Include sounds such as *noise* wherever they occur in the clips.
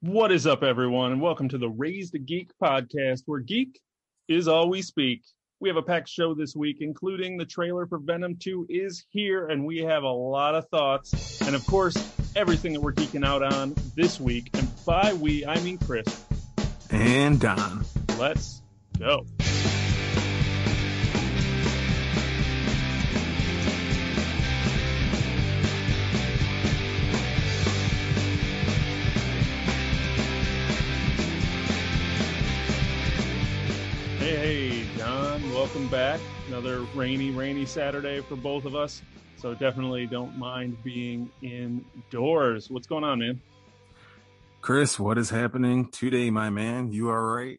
What is up, everyone, and welcome to the Raised a Geek podcast, where geek is all we speak. We have a packed show this week, including the trailer for Venom 2 is here, and we have a lot of thoughts, and of course, everything that we're geeking out on this week. And by we, I mean Chris. And Don. Let's go. Welcome back. Another rainy, rainy Saturday for both of us. So definitely don't mind being indoors. What's going on, man? Chris, what is happening today, my man? You are right.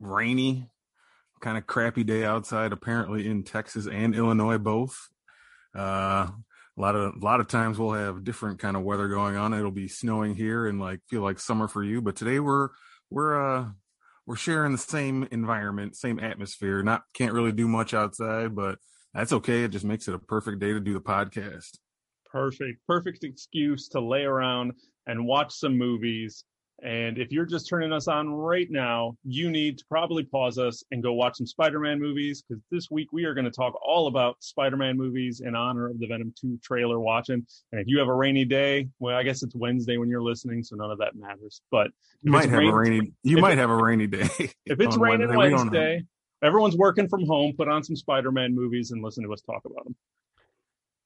Rainy, kind of crappy day outside, apparently in Texas and Illinois both. Uh, a lot of a lot of times we'll have different kind of weather going on. It'll be snowing here and like feel like summer for you, but today we're we're uh we're sharing the same environment, same atmosphere. Not can't really do much outside, but that's okay. It just makes it a perfect day to do the podcast. Perfect. Perfect excuse to lay around and watch some movies. And if you're just turning us on right now, you need to probably pause us and go watch some Spider Man movies because this week we are going to talk all about Spider Man movies in honor of the Venom 2 trailer watching. And if you have a rainy day, well, I guess it's Wednesday when you're listening, so none of that matters. But You might have a rainy you might have a rainy day. *laughs* If it's raining Wednesday. We. Wednesday, everyone's working from home, put on some Spider Man movies and listen to us talk about them.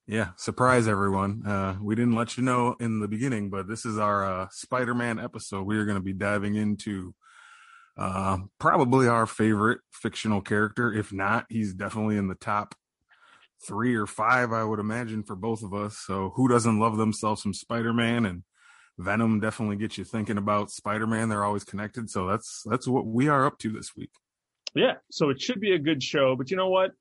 Yeah, surprise everyone. Uh we didn't let you know in the beginning, but this is our uh Spider-Man episode. We are going to be diving into uh probably our favorite fictional character. If not, he's definitely in the top 3 or 5 I would imagine for both of us. So who doesn't love themselves some Spider-Man and Venom definitely gets you thinking about Spider-Man. They're always connected. So that's that's what we are up to this week. Yeah, so it should be a good show. But you know what?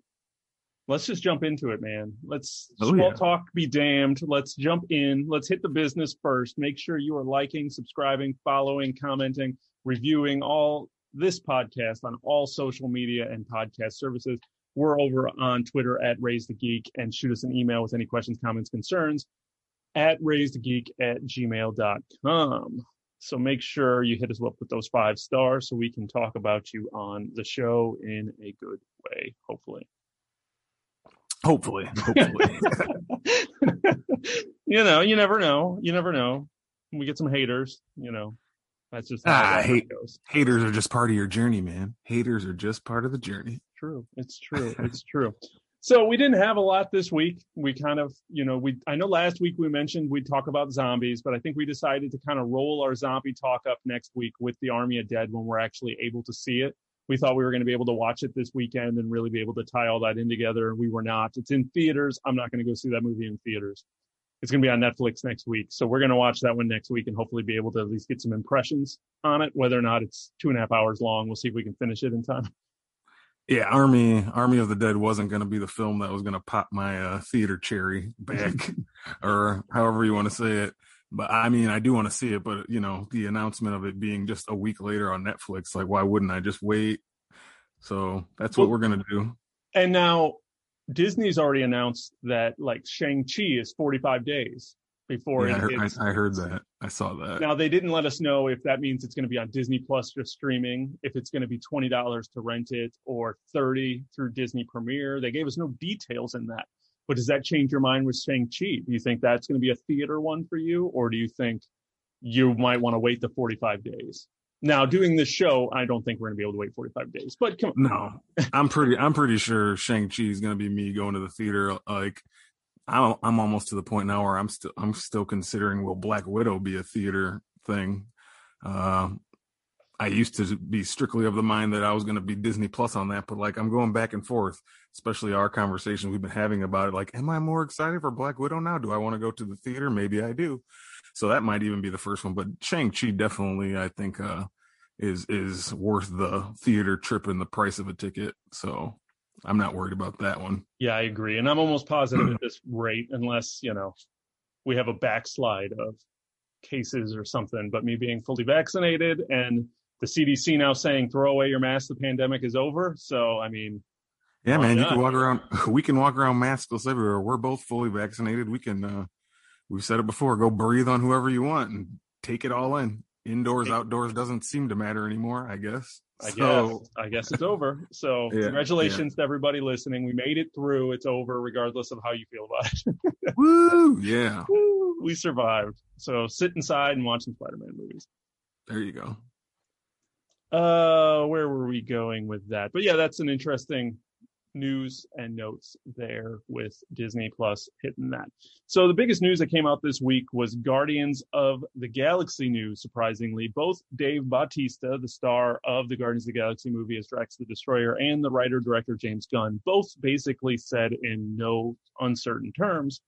Let's just jump into it, man. Let's Oh, small yeah. talk be damned. Let's jump in. Let's hit the business first. Make sure you are liking, subscribing, following, commenting, reviewing all this podcast on all social media and podcast services. We're over on Twitter at Raised a Geek and shoot us an email with any questions, comments, concerns at raisedgeek at gmail.com. So make sure you hit us up with those five stars so we can talk about you on the show in a good way, hopefully. Hopefully, hopefully. *laughs* you know, you never know. You never know. We get some haters, you know. That's just how Ah, that hate-. Haters are just part of your journey, man. Haters are just part of the journey. True. It's true. It's true. So we didn't have a lot this week. We kind of, you know, we I know last week we mentioned we'd talk about zombies, but I think we decided to kind of roll our zombie talk up next week with the Army of Dead when we're actually able to see it. We thought we were going to be able to watch it this weekend and really be able to tie all that in together. We were not. It's in theaters. I'm not going to go see that movie in theaters. It's going to be on Netflix next week. So we're going to watch that one next week and hopefully be able to at least get some impressions on it, whether or not it's two and a half hours long. We'll see if we can finish it in time. Yeah, Army Army of the Dead wasn't going to be the film that was going to pop my uh, theater cherry back, *laughs* or however you want to say it. But I mean, I do want to see it. But you know, the announcement of it being just a week later on Netflix, like, why wouldn't I just wait? So that's what we're going to do. And now Disney's already announced that like Shang-Chi is 45 days before Yeah, I, heard. I, I heard that. I saw that. Now they didn't let us know if that means it's going to be on Disney Plus just streaming, if it's going to be $20 to rent it or 30 through Disney Premier. They gave us no details in that. But does that change your mind with Shang-Chi? Do you think that's going to be a theater one for you or do you think you might want to wait the 45 days? Now, doing this show, I don't think we're going to be able to wait 45 days. But come on. No, I'm pretty. I'm pretty sure Shang Chi is going to be me going to the theater. Like, I'm. I'm almost to the point now where I'm still. I'm still considering will Black Widow be a theater thing. Uh, I used to be strictly of the mind that I was going to be Disney Plus on that, but like I'm going back and forth. Especially our conversation we've been having about it. Like, am I more excited for Black Widow now? Do I want to go to the theater? Maybe I do. So that might even be the first one. But Shang Chi definitely, I think, uh, is is worth the theater trip and the price of a ticket. So I'm not worried about that one. Yeah, I agree. And I'm almost positive at *clears throat* this rate, unless, you know, we have a backslide of cases or something. But me being fully vaccinated and the CDC now saying throw away your mask, the pandemic is over. So, I mean, Yeah, man, you can walk around. *laughs* We can walk around maskless everywhere. We're both fully vaccinated. We can. uh We've said it before. Go breathe on whoever you want and take it all in. indoors outdoors doesn't seem to matter anymore. I guess. I so, guess I guess it's over. So *laughs* yeah, congratulations yeah. to everybody listening. We made it through. It's over, regardless of how you feel about it. *laughs* Woo! Yeah, Woo, we survived. So sit inside and watch some Spider-Man movies. There you go. Uh, where were we going with that? But yeah, that's an interesting news and notes there with Disney Plus hitting that. So the biggest news that came out this week was Guardians of the Galaxy news. Surprisingly, both Dave Bautista, the star of the Guardians of the Galaxy movie as Drax the Destroyer, and the writer director James Gunn, both basically said in no uncertain terms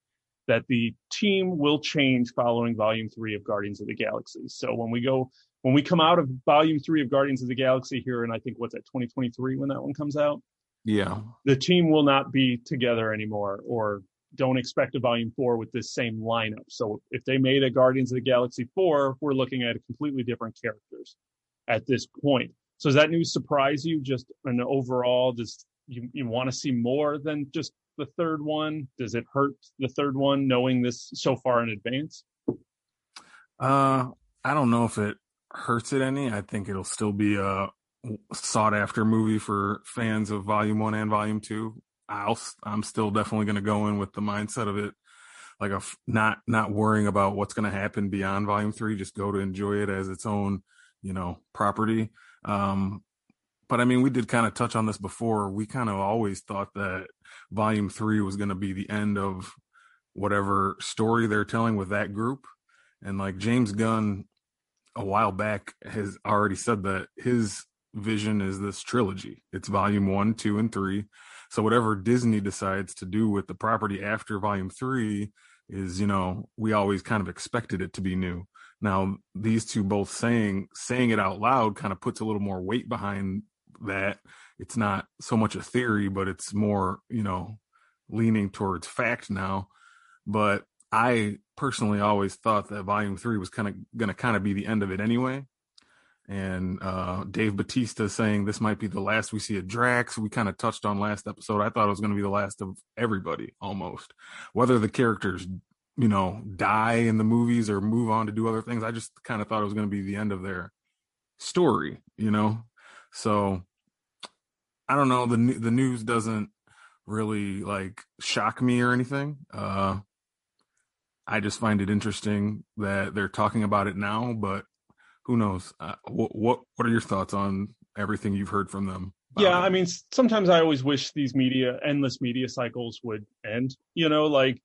that the team will change following Volume Three of Guardians of the Galaxy. So when we go when we come out of Volume Three of Guardians of the Galaxy here, and I think what's that 2023 when that one comes out yeah. The team will not be together anymore or don't expect a volume four with this same lineup. So if they made a Guardians of the Galaxy four, we're looking at completely different characters at this point. So does that news surprise you just an overall? Does you, you want to see more than just the third one? Does it hurt the third one knowing this so far in advance? Uh, I don't know if it hurts it any. I think it'll still be a sought after movie for fans of volume one and volume two. I'll, I'm still definitely going to go in with the mindset of it, like a not, not worrying about what's going to happen beyond volume three, just go to enjoy it as its own, you know, property. Um, but I mean, we did kind of touch on this before. We kind of always thought that volume three was going to be the end of whatever story they're telling with that group. And like James Gunn a while back has already said that his vision is this trilogy. It's volume one, two, and three. So whatever Disney decides to do with the property after volume three is, you know, we always kind of expected it to be new. Now these two both saying saying it out loud kind of puts a little more weight behind that. It's not so much a theory, but it's more, you know, leaning towards fact now. But I personally always thought that volume three was kind of going to kind of be the end of it anyway and uh, Dave Bautista saying this might be the last we see of Drax. We kind of touched on last episode. I thought it was going to be the last of everybody almost, whether the characters, you know, die in the movies or move on to do other things. I just kind of thought it was going to be the end of their story, you know. So I don't know. the The news doesn't really like shock me or anything. Uh, I just find it interesting that they're talking about it now, but who knows? Uh, what, what what are your thoughts on everything you've heard from them? Yeah, I mean, sometimes I always wish these media, endless media cycles would end. You know, like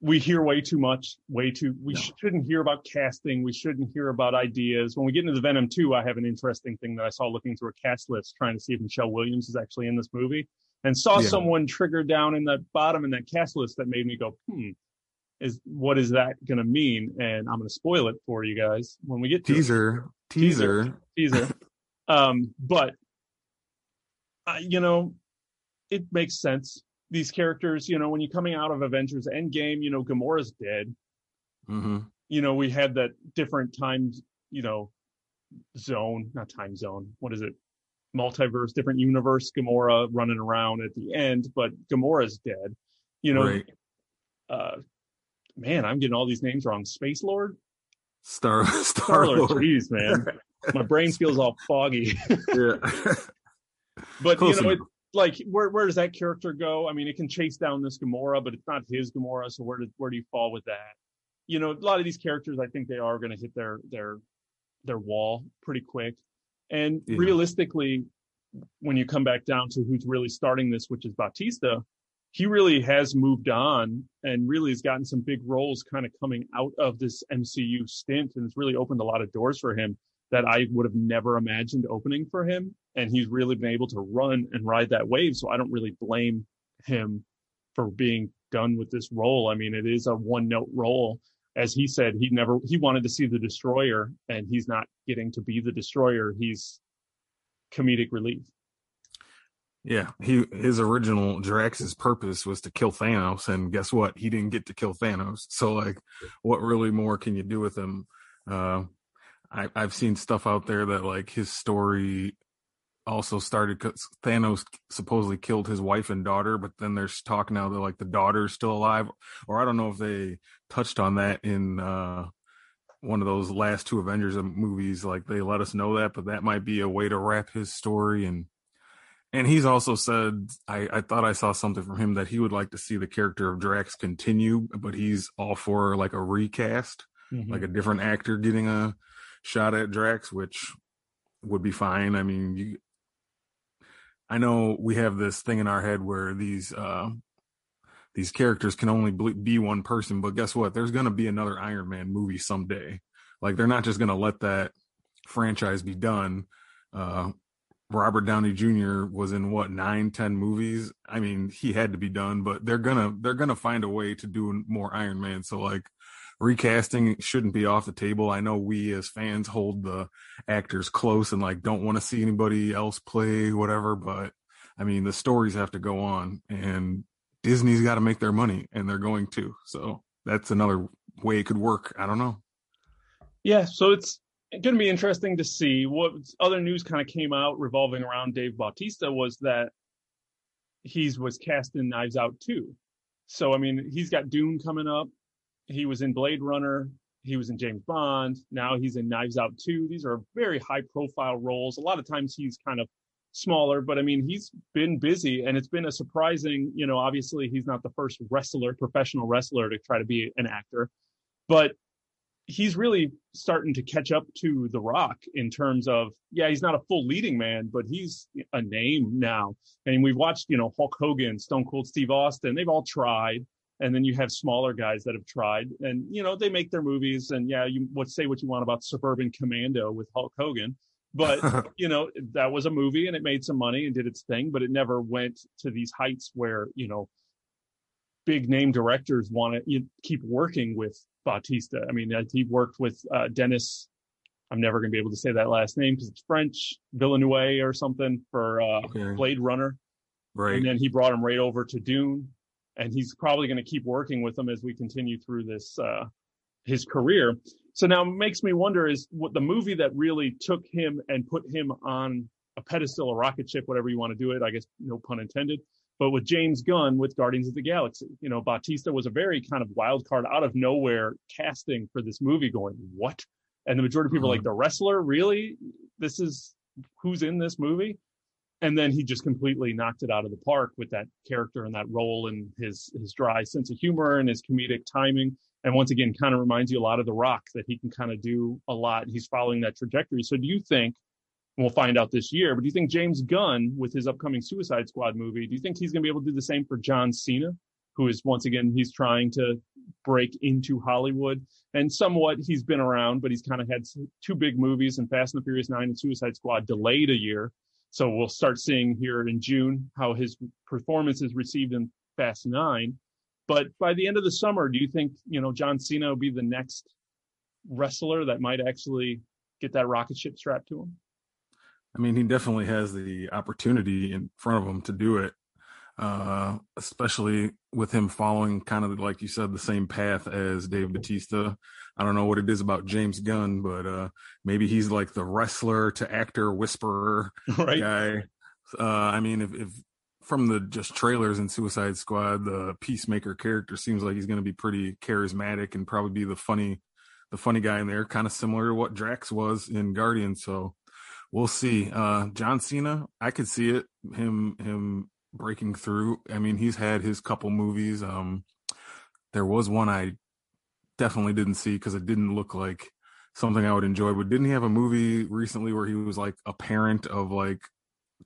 we hear way too much, way too. We no. shouldn't hear about casting. We shouldn't hear about ideas. When we get into the Venom 2, I have an interesting thing that I saw looking through a cast list, trying to see if Michelle Williams is actually in this movie, and saw yeah. someone triggered down in the bottom in that cast list that made me go, hmm, is what is that going to mean? And I'm going to spoil it for you guys when we get to teaser, it. teaser, teaser. *laughs* um, but uh, you know, it makes sense. These characters, you know, when you're coming out of Avengers Endgame, you know, Gamora's dead. Mm-hmm. You know, we had that different time, you know, zone, not time zone. What is it? Multiverse, different universe. Gamora running around at the end, but Gamora's dead. You know, right. uh, man, I'm getting all these names wrong. Space Lord, Star *laughs* Star Lord. Jeez, man, my brain feels all foggy. *laughs* yeah, *laughs* but Close you know, it, like where where does that character go? I mean, it can chase down this Gamora, but it's not his Gamora. So where do where do you fall with that? You know, a lot of these characters, I think they are going to hit their their their wall pretty quick. And yeah. realistically, when you come back down to who's really starting this, which is Bautista, he really has moved on and really has gotten some big roles kind of coming out of this MCU stint and it's really opened a lot of doors for him that I would have never imagined opening for him. And he's really been able to run and ride that wave. So I don't really blame him for being done with this role. I mean, it is a one note role. As he said, he never, he wanted to see the destroyer and he's not getting to be the destroyer. He's comedic relief. Yeah, he his original Drax's purpose was to kill Thanos, and guess what? He didn't get to kill Thanos. So like, what really more can you do with him? Uh, I, I've seen stuff out there that like his story also started because Thanos supposedly killed his wife and daughter, but then there's talk now that like the daughter's still alive, or I don't know if they touched on that in uh one of those last two Avengers movies. Like they let us know that, but that might be a way to wrap his story. And and he's also said, I, I thought I saw something from him that he would like to see the character of Drax continue, but he's all for like a recast, mm-hmm. like a different actor getting a shot at Drax, which would be fine. I mean, you, I know we have this thing in our head where these uh, these characters can only be one person, but guess what? There's going to be another Iron Man movie someday. Like they're not just going to let that franchise be done. Uh, Robert Downey Jr. was in what nine, ten movies. I mean, he had to be done, but they're gonna they're gonna find a way to do more Iron Man. So like recasting shouldn't be off the table. I know we as fans hold the actors close and like don't want to see anybody else play whatever, but I mean the stories have to go on and Disney's got to make their money and they're going to. So that's another way it could work. I don't know. Yeah, so it's going to be interesting to see what other news kind of came out revolving around Dave Bautista was that he's was cast in Knives Out too. So I mean, he's got Dune coming up. He was in Blade Runner. He was in James Bond. Now he's in Knives Out 2. These are very high profile roles. A lot of times he's kind of smaller, but I mean, he's been busy and it's been a surprising, you know, obviously he's not the first wrestler, professional wrestler to try to be an actor, but he's really starting to catch up to The Rock in terms of, yeah, he's not a full leading man, but he's a name now. And we've watched, you know, Hulk Hogan, Stone Cold Steve Austin, they've all tried. And then you have smaller guys that have tried. And you know they make their movies. And yeah you what say what you want about suburban commando with hulk hogan. But *laughs* you know that was a movie and it made some money and did its thing but it never went to these heights where you know big name directors want to you keep working with bautista i mean he worked with uh, denis i'm never going to be able to say that last name because it's french villeneuve or something for uh, okay. blade runner right and then he brought him right over to dune and he's probably going to keep working with him as we continue through this uh, his career. So now it makes me wonder is what the movie that really took him and put him on a pedestal, a rocket ship, whatever you want to do it. I guess no pun intended. But with James Gunn with Guardians of the Galaxy, you know, Bautista was a very kind of wild card out of nowhere casting for this movie. Going what? And the majority of people mm-hmm. like the wrestler. Really, this is who's in this movie? and then he just completely knocked it out of the park with that character and that role and his his dry sense of humor and his comedic timing and once again kind of reminds you a lot of the rock that he can kind of do a lot he's following that trajectory so do you think we'll find out this year but do you think james gunn with his upcoming suicide squad movie do you think he's going to be able to do the same for john cena who is once again he's trying to break into hollywood and somewhat he's been around but he's kind of had two big movies and fast and the furious 9 and suicide squad delayed a year so we'll start seeing here in June how his performance is received in Fast Nine. But by the end of the summer, do you think you know John Cena will be the next wrestler that might actually get that rocket ship strapped to him? I mean, he definitely has the opportunity in front of him to do it uh, especially with him following kind of like you said the same path as Dave Batista. I don't know what it is about James Gunn, but uh, maybe he's like the wrestler to actor whisperer *laughs* right. guy. Uh, I mean, if, if from the just trailers in Suicide Squad, the Peacemaker character seems like he's going to be pretty charismatic and probably be the funny, the funny guy in there, kind of similar to what Drax was in Guardians. So we'll see. Uh, John Cena, I could see it. Him, him breaking through. I mean, he's had his couple movies. Um, there was one I definitely didn't see because it didn't look like something I would enjoy. But didn't he have a movie recently where he was like a parent of like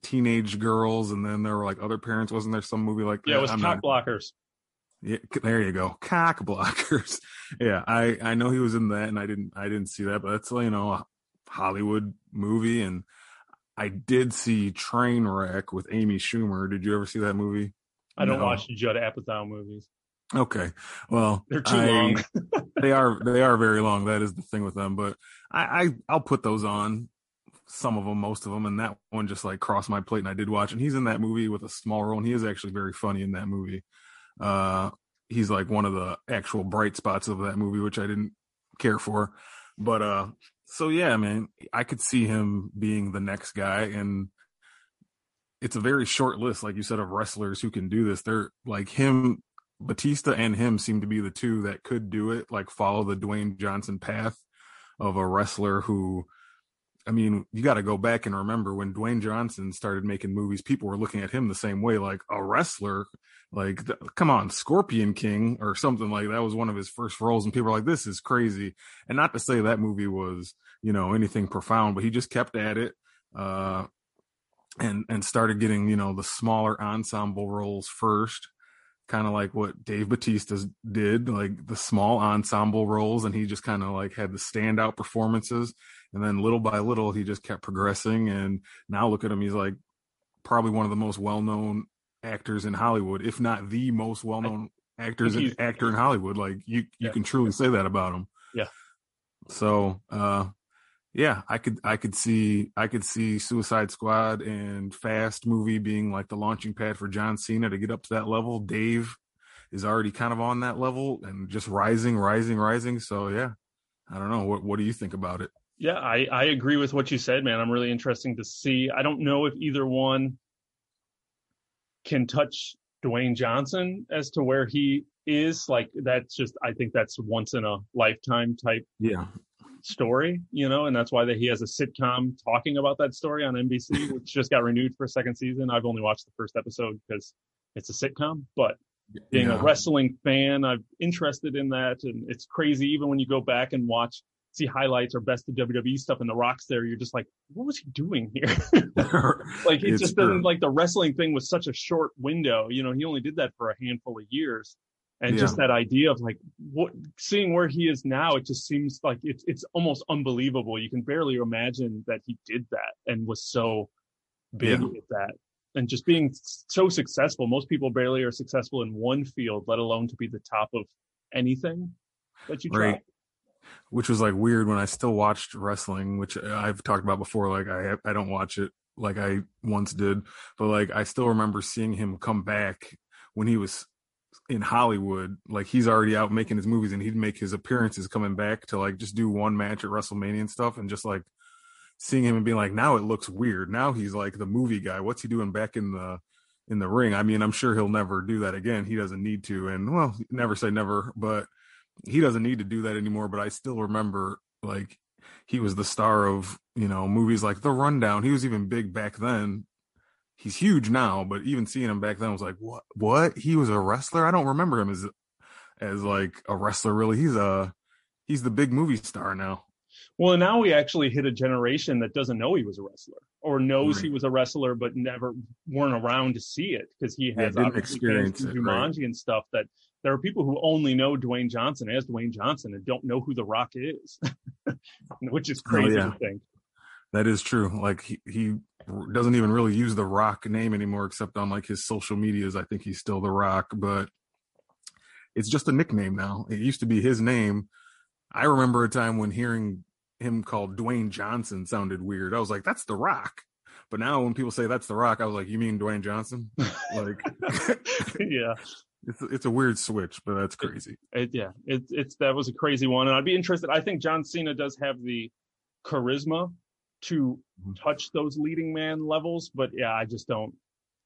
teenage girls, and then there were like other parents? Wasn't there some movie like that? Yeah, it was Cock not... Blockers. Yeah, there you go, Cock Blockers. *laughs* yeah, I I know he was in that, and I didn't I didn't see that, but that's you know Hollywood movie, and I did see Trainwreck with Amy Schumer. Did you ever see that movie? I don't no. watch Judd Apatow movies. Okay, well, they're too I, long. *laughs* they are they are very long. That is the thing with them. But I, I I'll put those on. Some of them, most of them, and that one just like crossed my plate, and I did watch. And he's in that movie with a small role, and he is actually very funny in that movie. Uh, he's like one of the actual bright spots of that movie, which I didn't care for. But uh, so yeah, man, I could see him being the next guy, and it's a very short list, like you said, of wrestlers who can do this. They're like him, Batista, and him seem to be the two that could do it, like follow the Dwayne Johnson path. of a wrestler who I mean, you got to go back and remember when Dwayne Johnson started making movies, people were looking at him the same way, like a wrestler. Like, come on, Scorpion King or something like that was one of his first roles, and people were like, "This is crazy." And not to say that movie was, you know, anything profound, but he just kept at it, uh, and and started getting, you know, the smaller ensemble roles first, kind of like what Dave Batista did, like the small ensemble roles, and he just kind of like had the standout performances and then little by little, he just kept progressing. And now look at him. He's like probably one of the most well known actors in Hollywood, if not the most well known actors in, actor in Hollywood. Like you, you yeah. can truly say that about him. Yeah. So, uh, yeah, I could, I could see, I could see Suicide Squad and Fast movie being like the launching pad for John Cena to get up to that level. Dave is already kind of on that level and just rising, rising, rising. So yeah, I don't know. What, what do you think about it? Yeah, I, I agree with what you said, man. I'm really interesting to see. I don't know if either one can touch Dwayne Johnson as to where he is. Like that's just I think that's once in a lifetime type yeah story, you know, and that's why that he has a sitcom talking about that story on NBC, *laughs* which just got renewed for a second season. I've only watched the first episode because it's a sitcom, but being yeah. a wrestling fan, I'm interested in that, and it's crazy even when you go back and watch see highlights or best of WWE stuff and the Rock's there, you're just like, what was he doing here? *laughs* *laughs* like it it's just doesn't like the wrestling thing was such a short window. You know, he only did that for a handful of years. And yeah. just that idea of like what seeing where he is now, it just seems like it's it's almost unbelievable. You can barely imagine that he did that and was so big yeah. at that. And just being so successful. Most people barely are successful in one field, let alone to be the top of anything that you try. Which was like weird when I still watched wrestling, which uh, I've talked about before. Like I I don't watch it like I once did, but like I still remember seeing him come back when he was in Hollywood. Like he's already out making his movies, and he'd make his appearances coming back to like just do one match at WrestleMania and stuff, and just like seeing him and being like, now it looks weird. Now he's like the movie guy. What's he doing back in the in the ring? I mean, I'm sure he'll never do that again. He doesn't need to, and well, never say never, but he doesn't need to do that anymore. But I still remember like he was the star of you know movies like The Rundown. He was even big back then. He's huge now, but even seeing him back then was like, what? What? He was a wrestler. I don't remember him as as like a wrestler. Really, he's a he's the big movie star now. Well, now we actually hit a generation that doesn't know he was a wrestler or knows right. he was a wrestler, but never weren't around to see it because he has yeah, experience Jumanji right. and stuff that there are people who only know Dwayne Johnson as Dwayne Johnson and don't know who The Rock is, *laughs* which is crazy oh, yeah. to think. That is true. Like he, he doesn't even really use the Rock name anymore, except on like his social medias. I think he's still the Rock, but it's just a nickname now. It used to be his name. I remember a time when hearing him called Dwayne Johnson sounded weird. I was like, that's the Rock. But now when people say that's the Rock, I was like, you mean Dwayne Johnson? *laughs* like, yeah, it's it's a weird switch, but that's crazy. It, it, yeah, it, it's that was a crazy one, and I'd be interested. I think John Cena does have the charisma to mm-hmm. touch those leading man levels, but yeah, I just don't.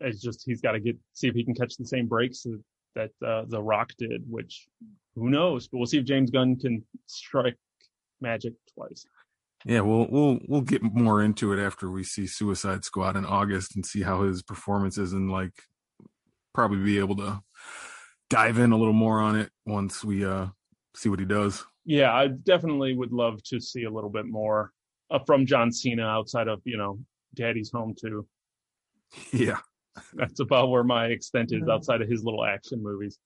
It's just he's got to get see if he can catch the same breaks that uh, the Rock did, which who knows? But we'll see if James Gunn can strike magic twice. Yeah, we'll we'll we'll get more into it after we see Suicide Squad in August and see how his performance is and like probably be able to dive in a little more on it once we uh see what he does. Yeah, I definitely would love to see a little bit more uh, from John Cena outside of you know Daddy's Home too. *laughs* Yeah, that's about where my extent is outside of his little action movies.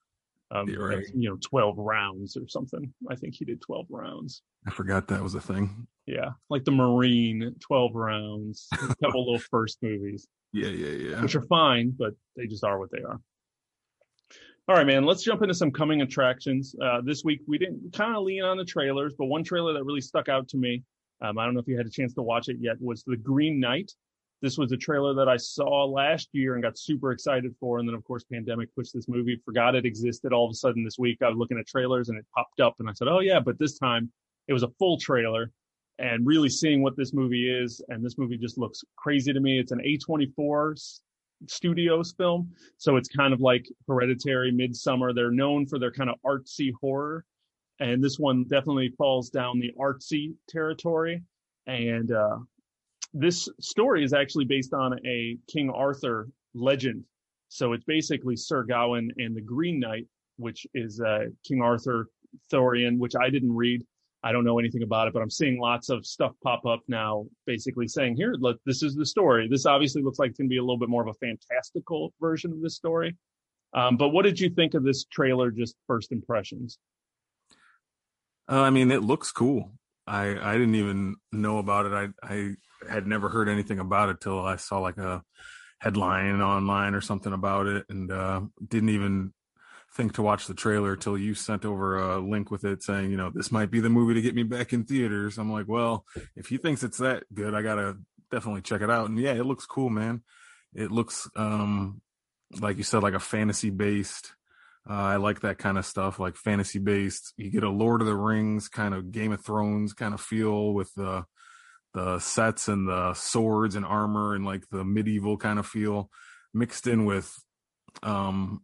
Um, right. you know, twelve rounds or something. I think he did twelve rounds. I forgot that was a thing. Yeah, like the Marine, twelve rounds. a couple *laughs* little first movies. Yeah, yeah, yeah. Which are fine, but they just are what they are. All right, man, let's jump into some coming attractions. Uh, this week, we didn't kind of lean on the trailers, but one trailer that really stuck out to me, um, I don't know if you had a chance to watch it yet, was The Green Knight. This was a trailer that I saw last year and got super excited for. And then, of course, pandemic pushed this movie, forgot it existed. All of a sudden this week, I was looking at trailers and it popped up and I said, oh, yeah, but this time it was a full trailer and really seeing what this movie is. And this movie just looks crazy to me. It's an A24 studios film. So it's kind of like Hereditary, Midsommar. They're known for their kind of artsy horror. and this one definitely falls down the artsy territory. And uh, this story is actually based on a King Arthur legend. So it's basically Sir Gawain and the Green Knight, which is uh, King Arthur Thorian, which I didn't read. I don't know anything about it, but I'm seeing lots of stuff pop up now, basically saying, "Here, look, this is the story." This obviously looks like it's going to be a little bit more of a fantastical version of this story. Um, but what did you think of this trailer? Just first impressions. Uh, I mean, it looks cool. I I didn't even know about it. I I had never heard anything about it till I saw like a headline online or something about it, and uh, didn't even think to watch the trailer till you sent over a link with it saying, you know, this might be the movie to get me back in theaters. I'm like, well, if he thinks it's that good, I gotta definitely check it out. And yeah, it looks cool, man. It looks um like you said, like a fantasy based. Uh, I like that kind of stuff, like fantasy based. You get a Lord of the Rings kind of Game of Thrones kind of feel with the the sets and the swords and armor and like the medieval kind of feel mixed in with um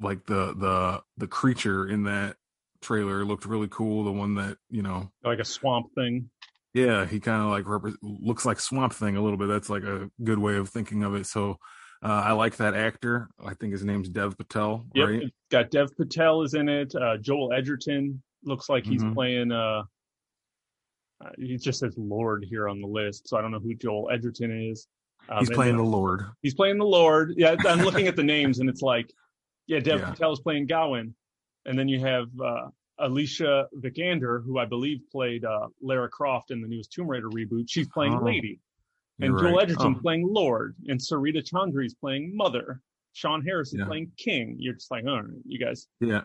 like the the the creature in that trailer looked really cool. The one that you know, like a swamp thing. Yeah, he kind of like rep- looks like Swamp Thing a little bit. That's like a good way of thinking of it. So uh, I like that actor. I think his name's Dev Patel. Yep, right? got Dev Patel is in it. Uh, Joel Edgerton looks like he's Mhm. playing. Uh, uh, he just says Lord here on the list, so I don't know who Joel Edgerton is. Um, He's and playing then- the Lord. He's playing the Lord. Yeah, I'm looking at the names, and it's like, yeah, Dev Yeah. is playing Gawain, and then you have uh, Alicia Vikander, who I believe played uh, Lara Croft in the newest Tomb Raider reboot. She's playing Oh, Lady, and You're Joel right. Edgerton Oh, playing Lord, and Sarita Choudhury is playing Mother. Sean Harris is Yeah. playing King. You're just like, all right, you guys, yeah,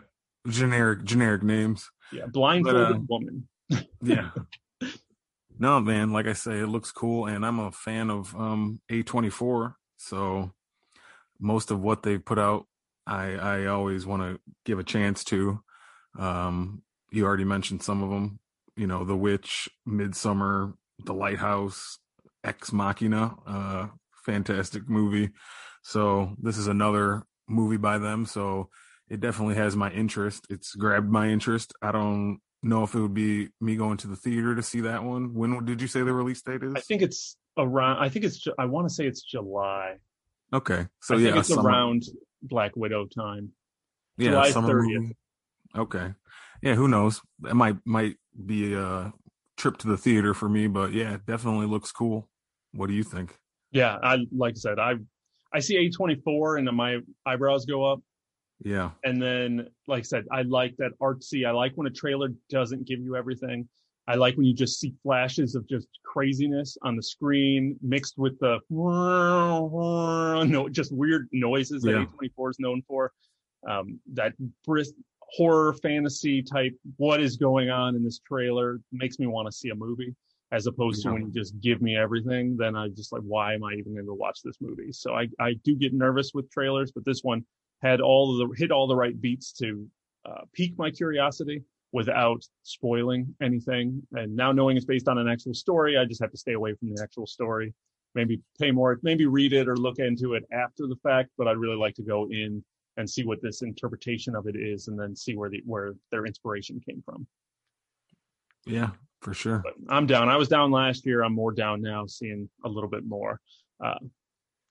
generic generic names. yeah, blindfolded uh, woman. *laughs* Yeah. no, man, like I say, it looks cool, and I'm a fan of um A24. So most of what they've put out, I I always want to give a chance to. Um, you already mentioned some of them. You know, The Witch, Midsommar, The Lighthouse, Ex Machina, uh, fantastic movie. So this is another movie by them. So it definitely has my interest. It's grabbed my interest. I don't know if it would be me going to the theater to see that one. When did you say the release date is? I think it's around. I think it's. I want to say it's July. okay, so I yeah, it's summer- around Black Widow time. yeah, July summer 30th. movie. Okay, yeah, who knows? It might might be a trip to the theater for me, but yeah, it definitely looks cool. What do you think? Yeah, I like I said, I I see A twenty four and then my eyebrows go up. Yeah, And then, like I said, I like that artsy. I like when a trailer doesn't give you everything. I like when you just see flashes of just craziness on the screen mixed with the no, just weird noises that Yeah. A24 is known for. Um, that brisk horror fantasy type, what is going on in this trailer makes me want to see a movie as opposed to when you just give me everything, then I just like, why am I even going to watch this movie? So I, I do get nervous with trailers, but this one had all the hit all the right beats to uh, pique my curiosity without spoiling anything. And now knowing it's based on an actual story, I just have to stay away from the actual story. Maybe pay more, maybe read it or look into it after the fact. But I'd really like to go in and see what this interpretation of it is, and then see where the where their inspiration came from. yeah, for sure. But I'm down. I was down last year. I'm more down now, seeing a little bit more. Uh,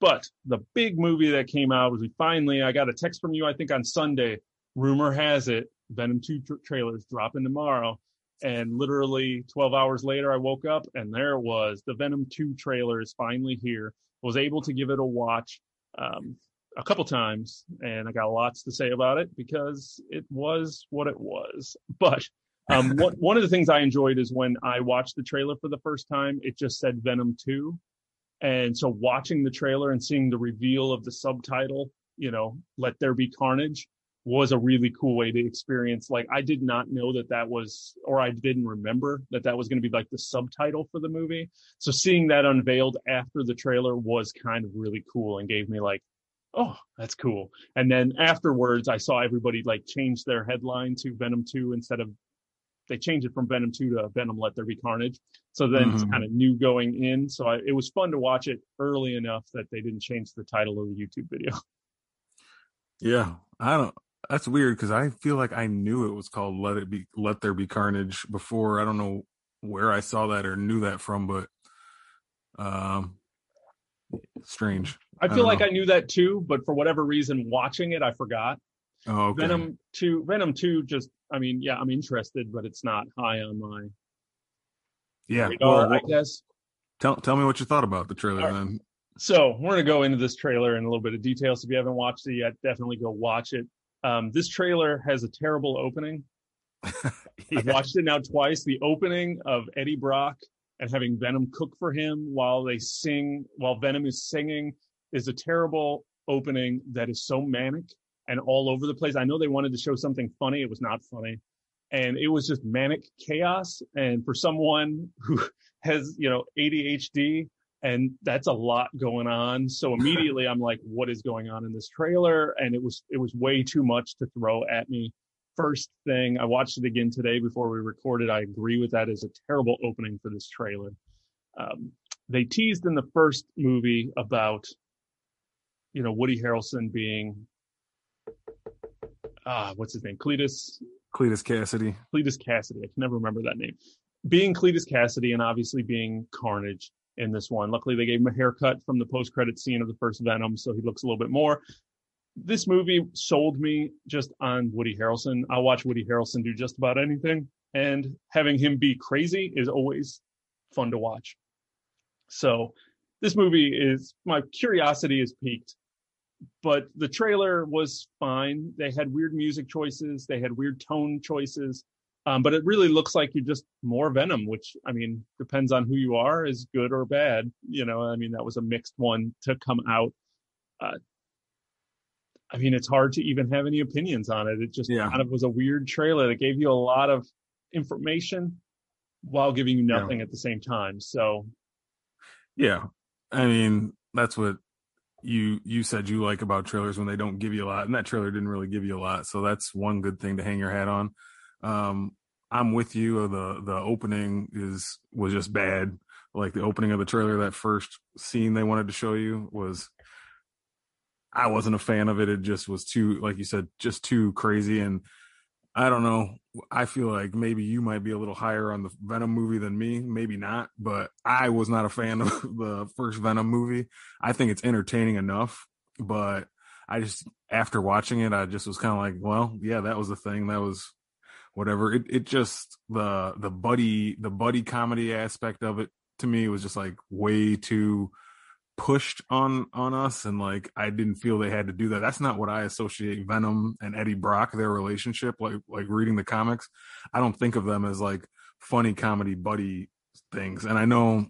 but the big movie that came out was we finally. I got a text from you. I think on Sunday. Rumor has it Venom 2 tra- trailers dropping tomorrow. And literally 12 hours later, I woke up and there it was. The Venom 2 trailer is finally here. Was able to give it a watch um, a couple times, and I got lots to say about it because it was what it was. But um, *laughs* one, one of the things I enjoyed is when I watched the trailer for the first time, it just said Venom 2. And so watching the trailer and seeing the reveal of the subtitle, you know, Let There Be Carnage, was a really cool way to experience. Like, I did not know that that was, or I didn't remember that that was going to be like the subtitle for the movie. So seeing that unveiled after the trailer was kind of really cool and gave me like, oh, that's cool. And then afterwards, I saw everybody like change their headline to Venom 2 instead of they changed it from Venom 2 to Venom Let There Be Carnage. So then it's Mhm. kind of new going in. So I, it was fun to watch it early enough that they didn't change the title of the YouTube video. Yeah, I don't. That's weird because I feel like I knew it was called "Let It Be," "Let There Be Carnage" before. I don't know where I saw that or knew that from, but um, strange. I feel I like know. I knew that too, but for whatever reason, watching it, I forgot. Oh, okay. Venom two, Venom two. Just, I mean, yeah, I'm interested, but it's not high on my yeah. Radar, well, I guess. Tell tell me what you thought about the trailer right. then. So we're gonna go into this trailer in a little bit of detail. So if you haven't watched it yet, definitely go watch it. Um, this trailer has a terrible opening. *laughs* yeah. I've watched it now twice. The opening of Eddie Brock and having Venom cook for him while they sing, while Venom is singing, is a terrible opening that is so manic and all over the place. I know they wanted to show something funny. It was not funny. And it was just manic chaos. And for someone who *laughs* has, you know, ADHD, and that's a lot going on. So *laughs* immediately I'm like, what is going on in this trailer? And it was, it was way too much to throw at me. First thing, I watched it again today before we recorded. I agree with that as a terrible opening for this trailer. Um, they teased in the first movie about, you know, Woody Harrelson being, ah, what's his name? Cletus. Cletus Kasady Cletus Kasady I can never remember that name. Being Cletus Kasady and obviously being Carnage in this one. Luckily, they gave him a haircut from the post-credit scene of the first Venom, so he looks a little bit more this movie sold me just on Woody Harrelson. I'll watch Woody Harrelson do just about anything, and having him be crazy is always fun to watch. So, this movie is my curiosity is piqued, but the trailer was fine. They had weird music choices, they had weird tone choices, um, but it really looks like you're just more Venom, which I mean depends on who you are, is good or bad. You know, I mean that was a mixed one to come out. Uh, I mean, it's hard to even have any opinions on it. It just yeah. kind of was a weird trailer that gave you a lot of information while giving you nothing yeah. at the same time. So, yeah, I mean, that's what you you said you like about trailers when they don't give you a lot, and that trailer didn't really give you a lot. So that's one good thing to hang your hat on. Um, I'm with you. The the opening is was just bad. Like the opening of the trailer, that first scene they wanted to show you was I wasn't a fan of it. It just was too, like you said, just too crazy. And I don't know. I feel like maybe you might be a little higher on the Venom movie than me. Maybe not, but I was not a fan *laughs* of the first Venom movie. I think it's entertaining enough, but I just, after watching it, I just was kind of like, well, yeah, that was the thing. That was whatever. It, it just, the, the buddy, the buddy comedy aspect of it to me was just like way too, pushed on on us and like I didn't feel they had to do that. That's not what I associate Venom and Eddie Brock their relationship like like reading the comics. I don't think of them as like funny comedy buddy things. And I know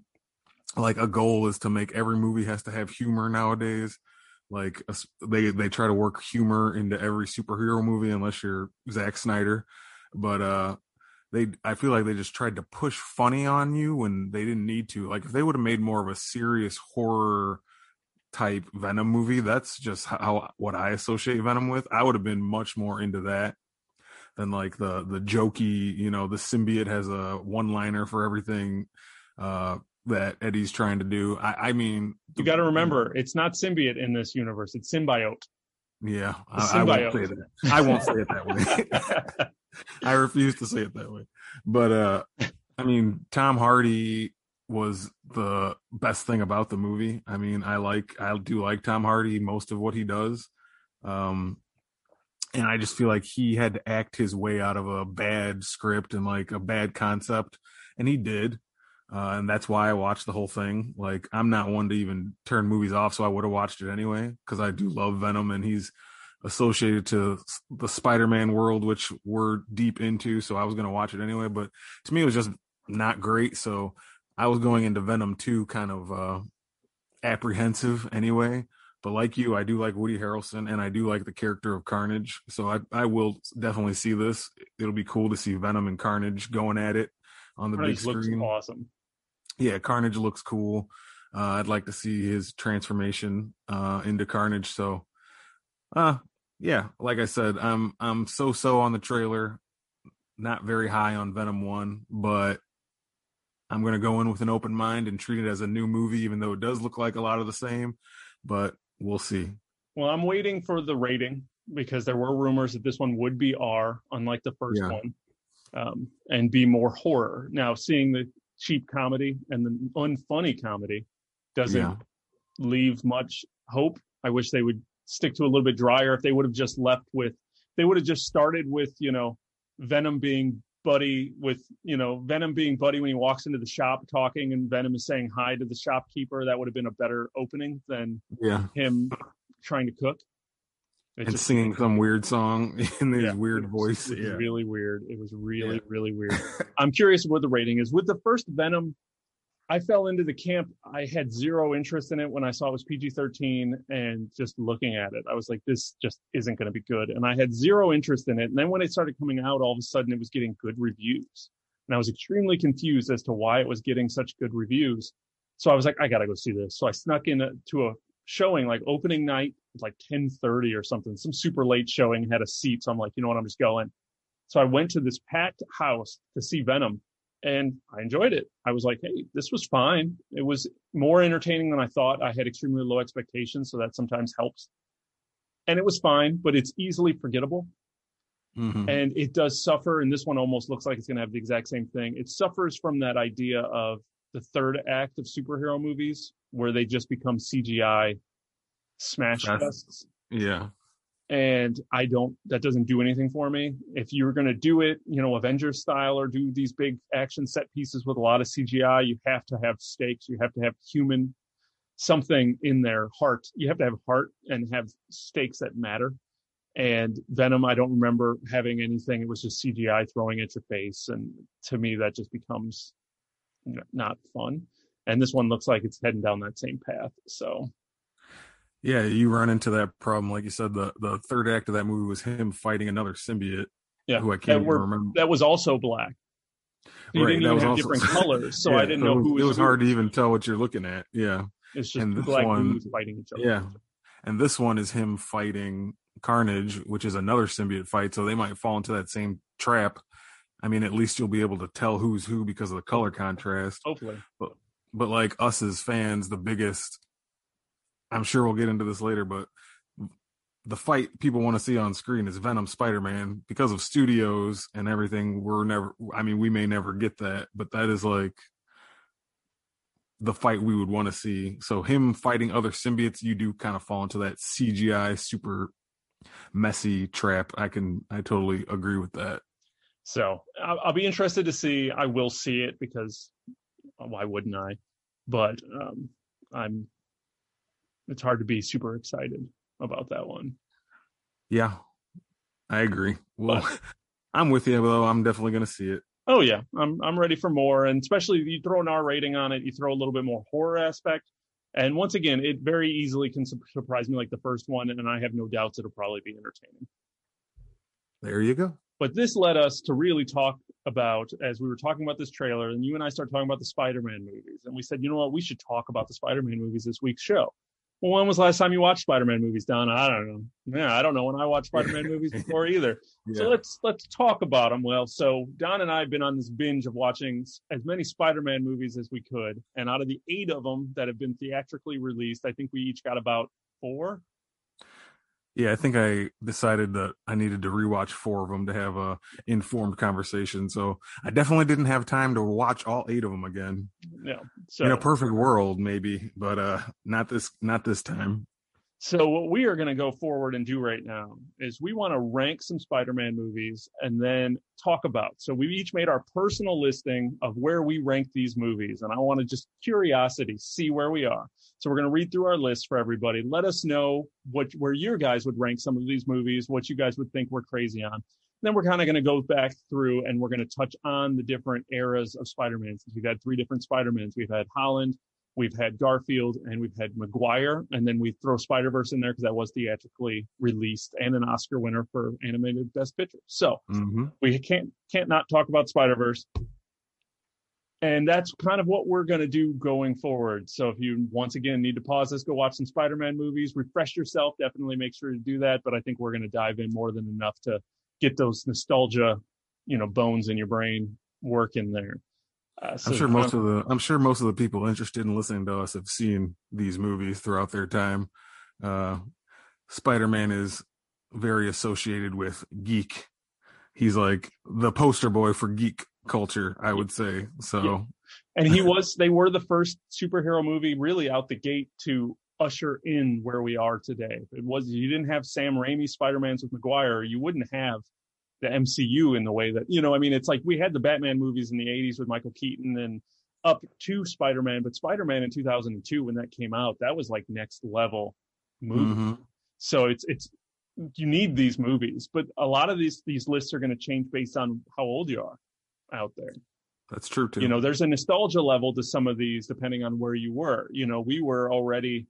like a goal is to make every movie has to have humor nowadays. Like they they try to work humor into every superhero movie unless you're Zack Snyder. But uh they I feel like they just tried to push funny on you when they didn't need to. Like if they would have made more of a serious horror type Venom movie, that's just how what I associate Venom with. I would have been much more into that than like the the jokey, you know, the symbiote has a one liner for everything uh that Eddie's trying to do. I, I mean You gotta remember, it's not symbiote in this universe, it's symbiote. Yeah, I, I, won't say that. I won't say it that way. *laughs* *laughs* I refuse to say it that way. But uh I mean, Tom Hardy was the best thing about the movie. I mean, I like I do like Tom Hardy most of what he does. Um and I just feel like he had to act his way out of a bad script and like a bad concept and he did. Uh, and that's why I watched the whole thing. Like, I'm not one to even turn movies off, so I would have watched it anyway because I do love Venom, and he's associated to the Spider-Man world, which we're deep into. So I was going to watch it anyway, but to me, it was just not great. So I was going into Venom 2 kind of uh, apprehensive anyway. But like you, I do like Woody Harrelson and I do like the character of Carnage. So I, I will definitely see this. It'll be cool to see Venom and Carnage going at it on the Carnage big screen. awesome. Yeah, Carnage looks cool. Uh, I'd like to see his transformation uh, into Carnage. So, uh, yeah, like I said, I'm I'm so so on the trailer, not very high on Venom One, but I'm gonna go in with an open mind and treat it as a new movie, even though it does look like a lot of the same. But we'll see. Well, I'm waiting for the rating because there were rumors that this one would be R, unlike the first Yeah. one, um, and be more horror. Now, seeing the cheap comedy and the unfunny comedy doesn't Yeah. leave much hope. I wish they would stick to a little bit drier. If they would have just left with, they would have just started with, you know, Venom being buddy with, you know, Venom being buddy when he walks into the shop talking and Venom is saying hi to the shopkeeper. That would have been a better opening than Yeah. him trying to cook. It And just- singing some weird song *laughs* in his Yeah. weird voice. It was Yeah. really weird. It was really, Yeah. really weird. *laughs* I'm curious what the rating is. With the first Venom, I fell into the camp. I had zero interest in it when I saw it was PG 13 and just looking at it, I was like, this just isn't going to be good. And I had zero interest in it. And then when it started coming out, all of a sudden it was getting good reviews. And I was extremely confused as to why it was getting such good reviews. So I was like, I got to go see this. So I snuck into to a showing like opening night, like 1030 or something, some super late showing, had a seat. So I'm like, you know what? I'm just going. So I went to this packed house to see Venom and I enjoyed it. I was like, hey, this was fine. It was more entertaining than I thought. I had extremely low expectations, so that sometimes helps. And it was fine, but it's easily forgettable. Mhm. And it does suffer, and this one almost looks like it's going to have the exact same thing. It suffers from that idea of the third act of superhero movies where they just become CGI smash That's- fests Yeah. And I don't that doesn't do anything for me. If you're going to do it, you know, Avengers style or do these big action set pieces with a lot of CGI, you have to have stakes, you have to have human something in their heart. You have to have heart and have stakes that matter. And Venom, I don't remember having anything. It was just CGI throwing at your face and to me that just becomes not fun. And this one looks like it's heading down that same path. So, Yeah, you run into that problem. Like you said, the, the third act of that movie was him fighting another symbiote yeah. who I can't were- remember. that was also black. You Right, didn't that even was have also- different *laughs* colors, so I didn't know was- who was It was who. hard to even tell what you're looking at. Yeah. It's just and black one- fighting each other. Yeah. And this one is him fighting Carnage, which is another symbiote fight. So they might fall into that same trap. I mean, at least you'll be able to tell who's who because of the color contrast. Hopefully, but But like us as fans, the biggest, I'm sure we'll get into this later, but the fight people want to see on screen is Venom Spider Man because of studios and everything. We're never, I mean, we may never get that, but that is like the fight we would want to see. So him fighting other symbiotes, you do kind of fall into that CGI super messy trap. I can, I totally agree with that. so I'll, I'll be interested to see. I will see it because why wouldn't I? But um, I'm. It's hard to be super excited about that one. Yeah, I agree. Well, *laughs* I'm with you, though. I'm definitely going to see it. Oh yeah, I'm I'm ready for more, and especially you throw an R rating on it, you throw a little bit more horror aspect. And once again, it very easily can su- surprise me like the first one, and I have no doubts it'll probably be entertaining. There you go. But this led us to really talk about, as we were talking about this trailer, and you and I started talking about the Spider-Man movies, and we said, you know what, we should talk about the Spider-Man movies this week's show. Well, when was the last time you watched Spider-Man movies, Don? I don't know. Yeah, I don't know when I watched Spider-Man movies before either. *laughs* So let's let's talk about them. Well, so Don and I have been on this binge of watching as many Spider-Man movies as we could, and out of the eight of them that have been theatrically released, I think we each got about four. Yeah, I think I decided that I needed to rewatch four of them to have a informed conversation. So I definitely didn't have time to watch all eight of them again. Yeah. So In a perfect world, maybe, but uh, not this, not this time. So what we are going to go forward and do right now is we want to rank some Spider-Man movies and then talk about. So we each made our personal listing of where we rank these movies, and I want to just curiosity see where we are. So we're going to read through our list for everybody. Let us know what where your guys would rank some of these movies, what you guys would think we're crazy on. Then we're kind of going to go back through and we're going to touch on the different eras of Spider-Man. Since we've had three different Spider-Mans, we've had Holland, We've had Garfield and we've had Maguire, and then we throw Spider Verse in there because that was theatrically released and an Oscar winner for animated Best Picture. So hmm we can't can't not talk about Spider Verse, and that's kind of what we're going to do going forward. So if you once again need to pause this, go watch some Spider Man movies, refresh yourself. Definitely make sure to do that. But I think we're going to dive in more than enough to get those nostalgia, you know, bones in your brain working there. Uh, so I'm sure most of the I'm sure most of the people interested in listening to us have seen these movies throughout their time. Uh, Spider-Man is very associated with geek. He's like the poster boy for geek culture, I would say. So, yeah. and he *laughs* was, they were the first superhero movie really out the gate to usher in where we are today. It was, you didn't have Sam Raimi Spider-Man's with Maguire, you wouldn't have the MCU in the way that, you know, I mean, it's like we had the Batman movies in the 80s with Michael Keaton and up to Spider-Man, but Spider-Man in 2002 when that came out, that was like next level movie. Mm-hmm. So it's it's you need these movies, but a lot of these these lists are going to change based on how old you are out there. That's true too. You know, there's a nostalgia level to some of these depending on where you were. You know, we were already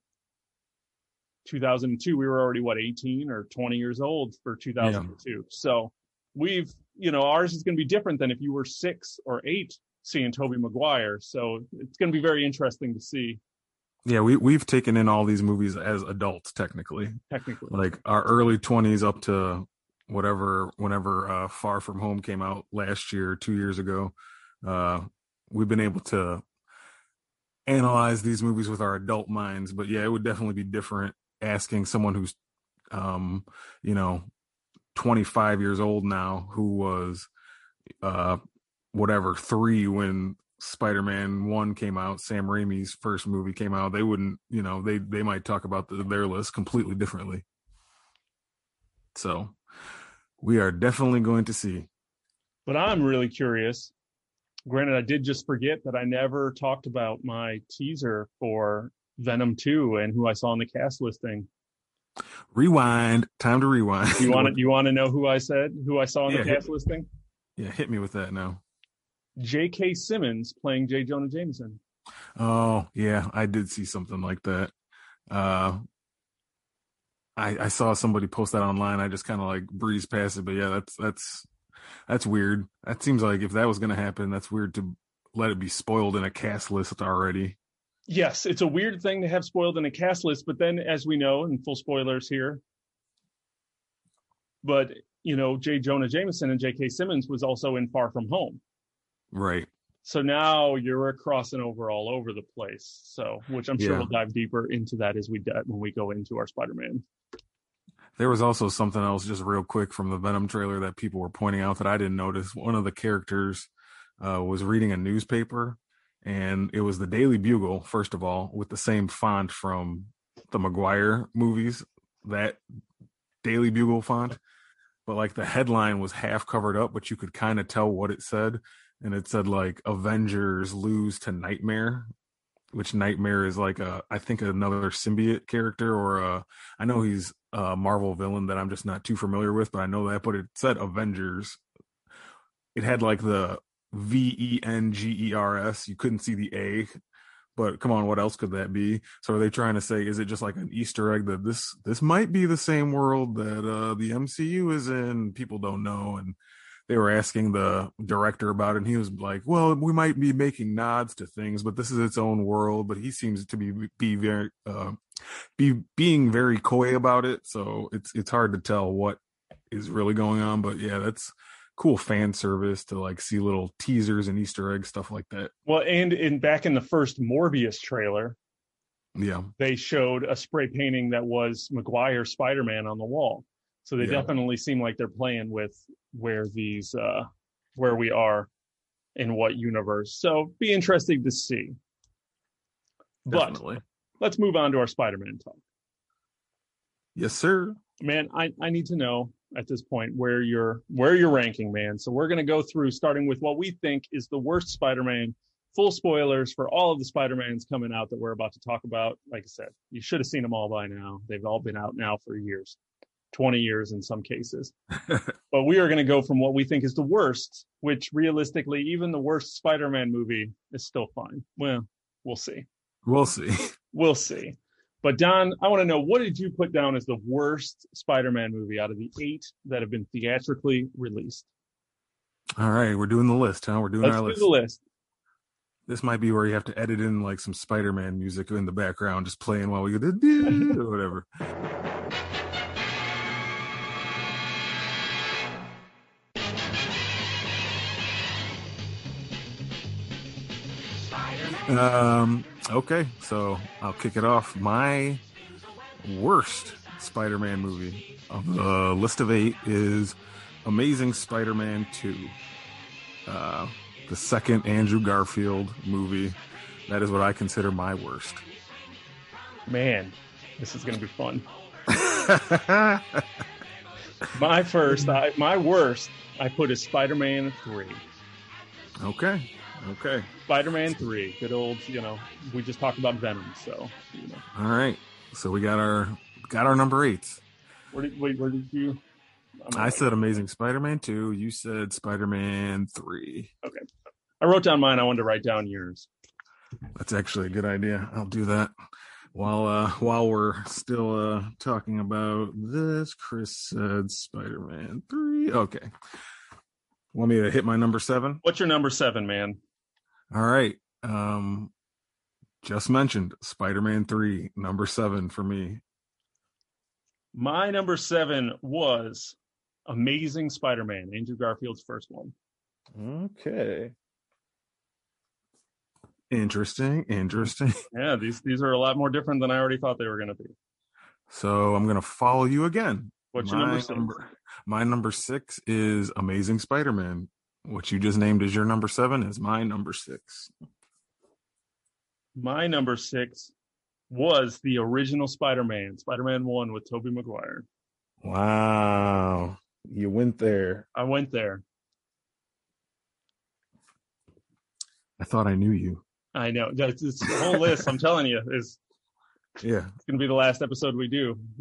2002 we were already what 18 or 20 years old for 2002 yeah. so we've you know ours is going to be different than if you were six or eight seeing Tobey Maguire. So it's going to be very interesting to see. Yeah, we we've taken in all these movies as adults, technically. Technically, like our early twenties up to whatever, whenever uh, Far From Home came out last year, two years ago. Uh, we've been able to analyze these movies with our adult minds. But yeah, it would definitely be different asking someone who's, um, you know, 25 years old now, who was uh whatever three when Spider-Man one came out, Sam Raimi's first movie came out, they wouldn't, you know, they they might talk about the, their list completely differently. So we are definitely going to see. But I'm really curious. Granted, I did just forget that I never talked about my teaser for Venom 2 and who I saw in the cast listing. Rewind. Time to rewind. You want to *laughs* you want to know who I said, who I saw on yeah, the cast listing? Yeah, hit me with that now. J.K. Simmons playing J. Jonah Jameson. Oh yeah, I did see something like that. Uh, I I saw somebody post that online. I just kind of like breezed past it, but yeah, that's that's that's weird. That seems like if that was going to happen, that's weird to let it be spoiled in a cast list already. Yes, it's a weird thing to have spoiled in a cast list, but then as we know, and full spoilers here, but you know, J. Jonah Jameson and J.K. Simmons was also in Far From Home. Right. So now you're crossing over all over the place. So, which I'm sure yeah. we'll dive deeper into that as we dive, when we go into our Spider-Man. There was also something else, just real quick, from the Venom trailer that people were pointing out that I didn't notice. One of the characters uh, was reading a newspaper, and it was the Daily Bugle, first of all, with the same font from the Maguire movies. That Daily Bugle font, but like the headline was half covered up, but you could kind of tell what it said and it said like Avengers lose to Nightmare, which Nightmare is like a I think another symbiote character or a I know he's a Marvel villain that I'm just not too familiar with, but I know that. But it said Avengers. It had like the V E N G E R S. You couldn't see the A, but come on, what else could that be? So are they trying to say is it just like an Easter egg that this this might be the same world that uh the MCU is in? People don't know and they were asking the director about it and he was like well we might be making nods to things but this is its own world but he seems to be be very uh, be being very coy about it so it's it's hard to tell what is really going on but yeah that's cool fan service to like see little teasers and easter eggs stuff like that well and in back in the first morbius trailer yeah they showed a spray painting that was maguire spider-man on the wall so they yeah. definitely seem like they're playing with where these uh where we are in what universe. So be interesting to see. Definitely. But let's move on to our Spider-Man talk. Yes, sir. Man, I, I need to know at this point where you're where you're ranking, man. So we're gonna go through starting with what we think is the worst Spider-Man. Full spoilers for all of the Spider-Mans coming out that we're about to talk about. Like I said, you should have seen them all by now. They've all been out now for years. 20 years in some cases. *laughs* but we are going to go from what we think is the worst, which realistically, even the worst Spider Man movie is still fine. Well, we'll see. We'll see. *laughs* We'll see. But Don, I want to know what did you put down as the worst Spider-Man movie out of the eight that have been theatrically released? All right, we're doing the list, huh? We're doing Let's our do list. the list. This might be where you have to edit in like some Spider-Man music in the background, just playing while we go or whatever. Um, okay, so I'll kick it off. My worst Spider-Man movie of the list of eight is Amazing Spider-Man 2. Uh, the second Andrew Garfield movie. That is what I consider my worst. Man, this is going to be fun. *laughs* my first, I, my worst, I put is Spider-Man 3. Okay. Okay. Spider-Man 3. Good old, you know, we just talked about Venom, so, you know. All right. So we got our got our number eight. Where did, wait, where did you? I said Amazing Spider-Man 2. You said Spider-Man 3. Okay. I wrote down mine. I wanted to write down yours. That's actually a good idea. I'll do that. While uh while we're still uh talking about this, Chris said Spider-Man 3. Okay. Want me to hit my number 7? What's your number 7, man? All right. Um just mentioned Spider-Man 3, number 7 for me. My number 7 was Amazing Spider-Man, Andrew Garfield's first one. Okay. Interesting, interesting. *laughs* Yeah, these these are a lot more different than I already thought they were going to be. So I'm going to follow you again. What's your number six? Number, my number six is Amazing Spider-Man. What you just named as your number seven is my number six. My number six was the original Spider-Man, Spider-Man One with Tobey Maguire. Wow, you went there. I went there. I thought I knew you. I know. This whole list. I'm telling you, is Yeah, it's to be the last episode we do. *laughs*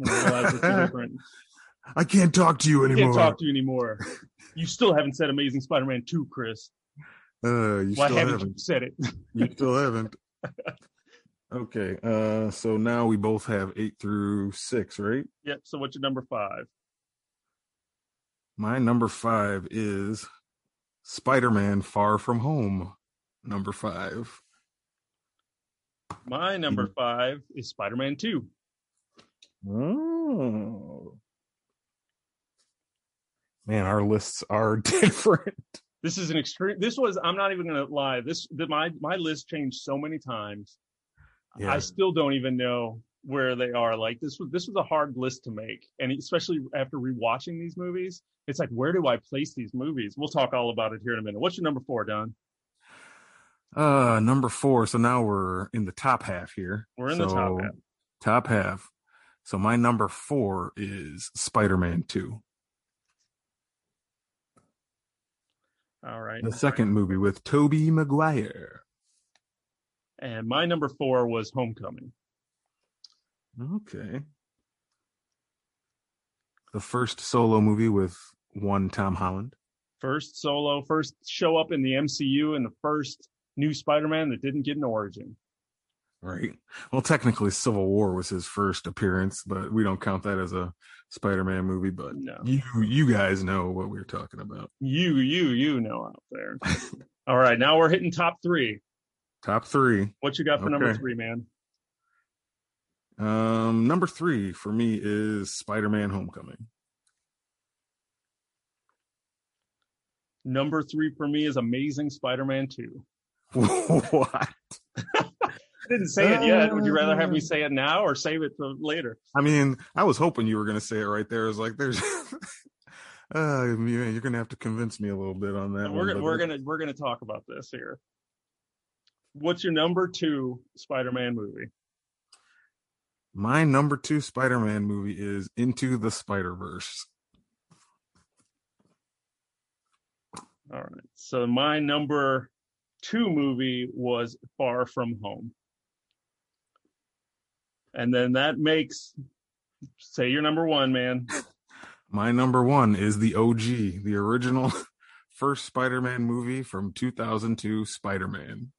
You know, realize it's too different. I can't talk to you I anymore. can't talk to you anymore. You still haven't said Amazing Spider-Man 2, Chris. Uh, you Why still haven't, haven't. you said it? *laughs* You still haven't. *laughs* Okay, uh, so now we both have eight through six, right? yep. So what's your number five? My number five is Spider-Man: Far From Home. Number five. My number five is Spider-Man 2. Oh. Man, our lists are *laughs* different. This is an extreme. This was. I'm not even going to lie. This the, my my list changed so many times. Yeah. I still don't even know where they are. Like this was this was a hard list to make, and especially after rewatching these movies, it's like where do I place these movies? We'll talk all about it here in a minute. What's your number four, Don? Uh, number four. So now we're in the top half here. We're in the top half. Top half. So my number four is Spider-Man 2, All right. the second movie with Tobey Maguire. And my number four was Homecoming. Okay. The first solo movie with one Tom Holland. First solo, first show up in the MCU, and the first new Spider-Man that didn't get an origin. Right. Well, technically, Civil War was his first appearance, but we don't count that as a Spider-Man movie. But No. you, you guys know what we're talking about. You, you, you know out there. *laughs* all right. Now we're hitting top three. Top three. What you got for number three, man? Um, number three for me is Spider-Man: Homecoming. Number three for me is Amazing Spider-Man 2. *laughs* what? I didn't say it yet. Would you rather have me say it now or save it for later? I mean, I was hoping you were going to say it right there. It's like there's, *laughs* uh, you're going to have to convince me a little bit on that. we're one, we're gonna we're gonna talk about this here. What's your number two Spider-Man movie? My number two Spider-Man movie is Into the Spider-Verse. All right. So my number two movie was Far From Home. And then that makes say your number one, man. *laughs* My number one is the OG, the original *laughs* first Spider-Man movie from 2002, Spider-Man.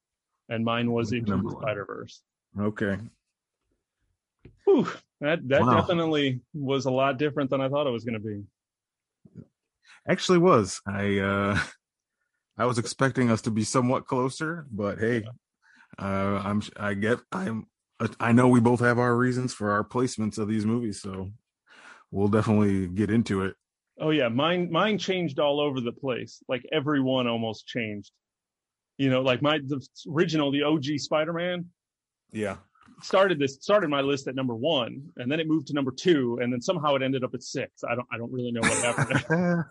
And mine was Into the. Spider-Verse. Okay. Whew, that that Wow. definitely was a lot different than I thought it was going to be. Actually was. I uh *laughs* I was expecting us to be somewhat closer, but hey, uh I'm I get I'm I know we both have our reasons for our placements of these movies, so we'll definitely get into it. Oh yeah, mine mine changed all over the place. Like every one almost changed. You know, like my the original, the OG Spider-Man, Yeah. started this started my list at number one, and then it moved to number two, and then somehow it ended up at six. I don't I don't really know what happened.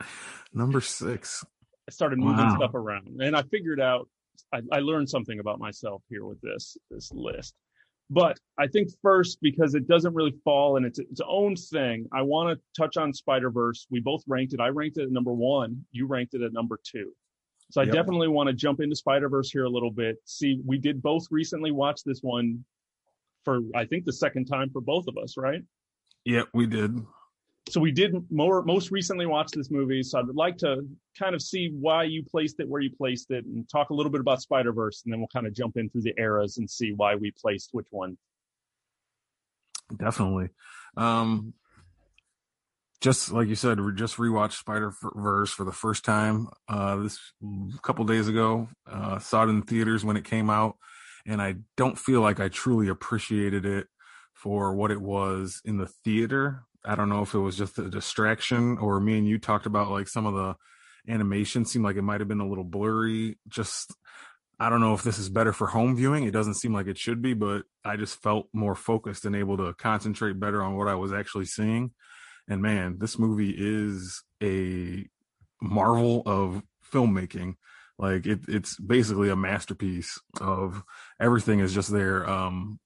*laughs* *laughs* number six. I started moving wow. stuff around, and I figured out I, I learned something about myself here with this this list. But I think first, because it doesn't really fall in its, its own thing, I want to touch on Spider Verse. We both ranked it. I ranked it at number one. You ranked it at number two. So I yep. definitely want to jump into Spider Verse here a little bit. See, we did both recently watch this one for I think the second time for both of us, right? Yeah, we did. So we did more most recently watch this movie. So I'd like to kind of see why you placed it where you placed it, and talk a little bit about Spider Verse, and then we'll kind of jump in through the eras and see why we placed which one. Definitely. Um, just like you said, we just rewatched Spider Verse for the first time uh, this couple days ago. Uh, saw it in theaters when it came out, and I don't feel like I truly appreciated it for what it was in the theater. I don't know if it was just a distraction or me and you talked about like some of the animation seemed like it might have been a little blurry. Just I don't know if this is better for home viewing. It doesn't seem like it should be, but I just felt more focused and able to concentrate better on what I was actually seeing. And man, this movie is a marvel of filmmaking. Like it, it's basically a masterpiece of everything is just there. Um,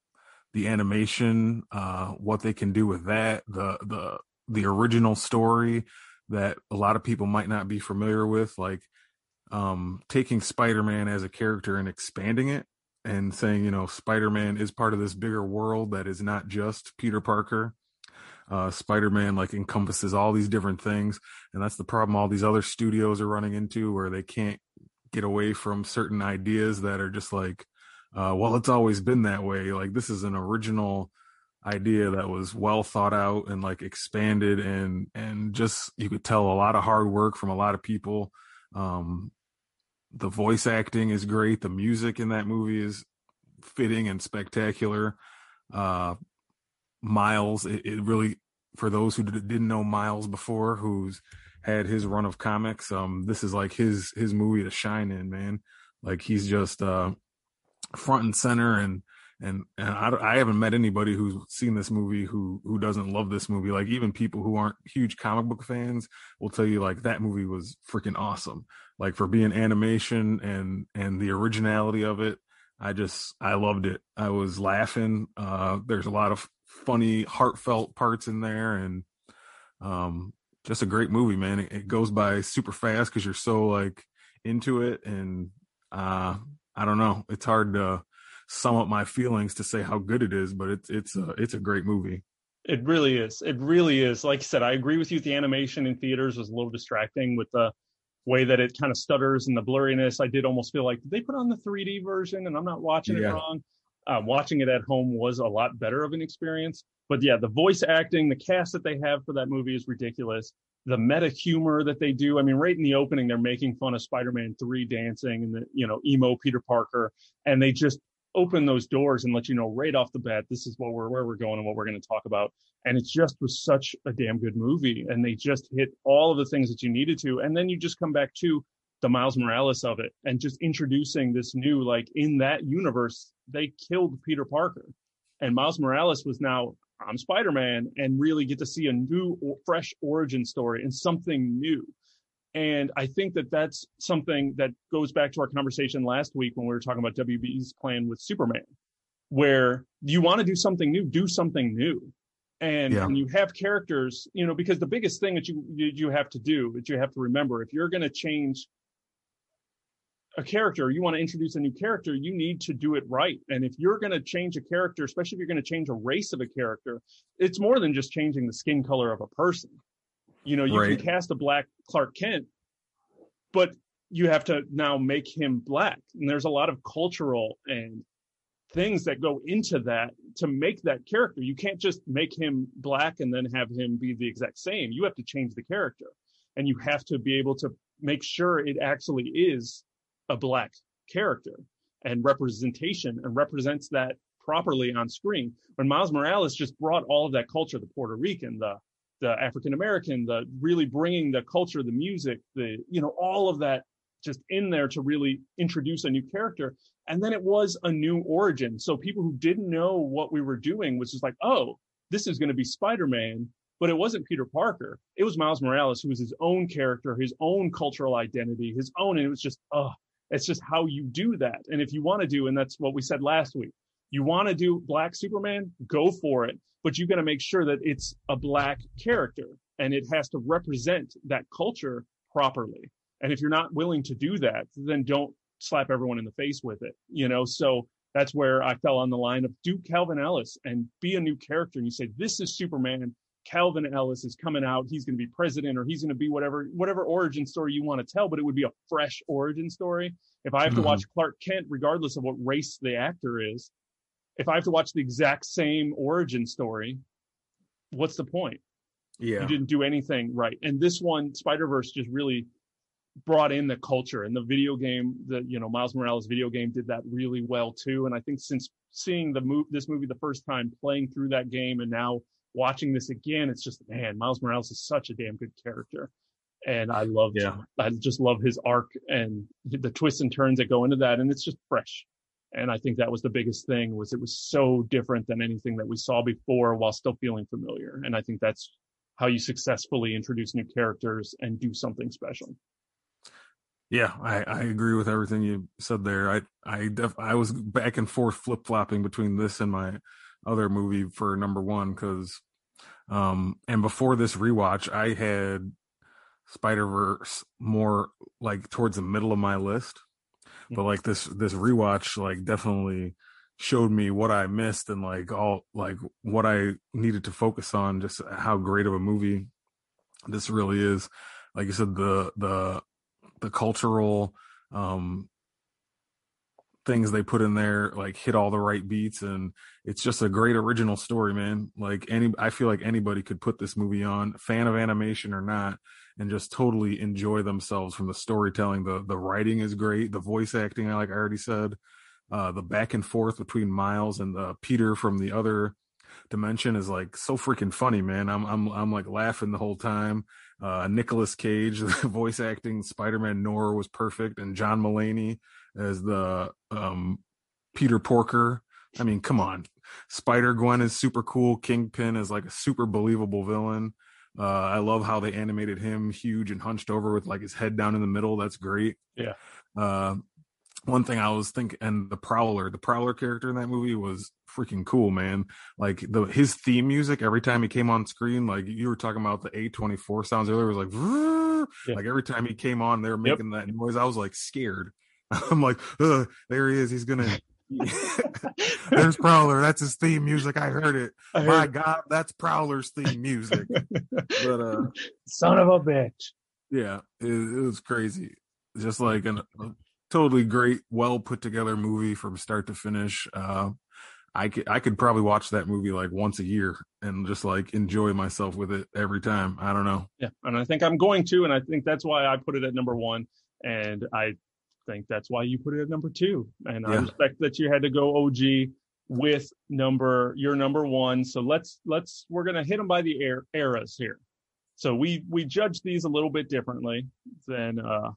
the animation, uh, what they can do with that, the the the original story that a lot of people might not be familiar with, like um, taking Spider-Man as a character and expanding it and saying, you know, Spider-Man is part of this bigger world that is not just Peter Parker. Uh, Spider-Man like encompasses all these different things, and that's the problem all these other studios are running into, where they can't get away from certain ideas that are just like, uh, well, it's always been that way. Like this is an original idea that was well thought out and like expanded and and just you could tell a lot of hard work from a lot of people um the voice acting is great the music in that movie is fitting and spectacular uh Miles. It, it, really, for those who didn't know Miles before, who's had his run of comics, um, this is like his his movie to shine in, man. Like he's just uh, front and center, and and and I, I haven't met anybody who's seen this movie who who doesn't love this movie. Like even people who aren't huge comic book fans will tell you like that movie was freaking awesome. Like for being animation and and the originality of it, I just I loved it. I was laughing. Uh, there's a lot of funny, heartfelt parts in there, and um, just a great movie, man. It, it goes by super fast because you're so like into it, and uh, I don't know. It's hard to sum up my feelings to say how good it is, but it's it's a it's a great movie. It really is. It really is. Like I said, I agree with you. The animation in theaters was a little distracting with the way that it kind of stutters and the blurriness. I did almost feel like did they put on the 3D version and I'm not watching yeah. it wrong uh, watching it at home was a lot better of an experience. But yeah, the voice acting, the cast that they have for that movie is ridiculous. The meta humor that they do. I mean, right in the opening, they're making fun of Spider-Man 3 dancing and the, you know, emo Peter Parker. And they just open those doors and let you know right off the bat, this is what we're, where we're going and what we're going to talk about. And it just was such a damn good movie. And they just hit all of the things that you needed to. And then you just come back to the Miles Morales of it and just introducing this new, like in that universe, they killed Peter Parker. And Miles Morales was now, I'm Spider Man, and really get to see a new, fresh origin story and something new. And I think that that's something that goes back to our conversation last week when we were talking about WB's plan with Superman, where you want to do something new, do something new. And yeah. when you have characters, you know, because the biggest thing that you you have to do that you have to remember, if you're going to change a character, you want to introduce a new character, you need to do it right. And if you're going to change a character, especially if you're going to change a race of a character, it's more than just changing the skin color of a person. You know, you right. can cast a black Clark Kent, but you have to now make him black. And there's a lot of cultural and things that go into that to make that character. You can't just make him black and then have him be the exact same. You have to change the character and you have to be able to make sure it actually is a black character and representation and represents that properly on screen. When Miles Morales just brought all of that culture, the Puerto Rican, the the African American, the really bringing the culture, the music, the you know all of that just in there to really introduce a new character. And then it was a new origin. So people who didn't know what we were doing was just like, oh, this is going to be Spider-Man, but it wasn't Peter Parker. It was Miles Morales, who was his own character, his own cultural identity, his own. And it was just, oh, it's just how you do that. And if you want to do, and that's what we said last week, you want to do Black Superman, go for it. But you got to make sure that it's a Black character and it has to represent that culture properly. And if you're not willing to do that, then don't slap everyone in the face with it, you know? So that's where I fell on the line of do Calvin Ellis and be a new character. And you say, this is Superman. Calvin Ellis is coming out. He's going to be president or he's going to be whatever, whatever origin story you want to tell, but it would be a fresh origin story. If I have to mm-hmm. watch Clark Kent, regardless of what race the actor is, if I have to watch the exact same origin story, what's the point? Yeah. You didn't do anything right. And this one, Spider Verse, just really brought in the culture and the video game. The you know Miles Morales video game did that really well too. And I think since seeing the move this movie the first time, playing through that game, and now watching this again, it's just man, Miles Morales is such a damn good character. And I love, yeah. I just love his arc and the twists and turns that go into that, and it's just fresh and i think that was the biggest thing was it was so different than anything that we saw before while still feeling familiar and i think that's how you successfully introduce new characters and do something special yeah i, I agree with everything you said there i i def, i was back and forth flip-flopping between this and my other movie for number one because um and before this rewatch i had spider verse more like towards the middle of my list. But like this this rewatch like definitely showed me what I missed and like all like what I needed to focus on just how great of a movie this really is. Like you said the the the cultural um things they put in there like hit all the right beats and it's just a great original story man like any i feel like anybody could put this movie on fan of animation or not and just totally enjoy themselves from the storytelling. The the writing is great. The voice acting, like I already said, uh, the back and forth between Miles and uh, Peter from the other dimension is like so freaking funny, man. I'm I'm I'm like laughing the whole time. Uh, Nicolas Cage, *laughs* the voice acting Spider-Man Noir was perfect, and John Mulaney as the um, Peter Porker. I mean, come on. Spider Gwen is super cool. Kingpin is like a super believable villain. Uh, I love how they animated him huge and hunched over with like his head down in the middle. That's great. Yeah. Uh, one thing I was thinking, and the Prowler, the Prowler character in that movie was freaking cool, man. Like the his theme music every time he came on screen, like you were talking about the A twenty four sounds earlier, was like, yeah. like every time he came on, they were making yep. that noise. I was like scared. *laughs* I'm like, there he is. He's gonna *laughs* *laughs* There's Prowler. That's his theme music. I heard it. I heard My God, that's Prowler's theme music. but uh, son of a bitch. Yeah, it, it was crazy. Just like an, a totally great, well put together movie from start to finish. Uh, I could I could probably watch that movie like once a year and just like enjoy myself with it every time. I don't know. Yeah, and I think I'm going to, and I think that's why I put it at number one. And I think that's why you put it at number two. And yeah. I respect that you had to go OG with number your number one. So let's let's we're gonna hit them by the er- eras here. So we we judge these a little bit differently than uh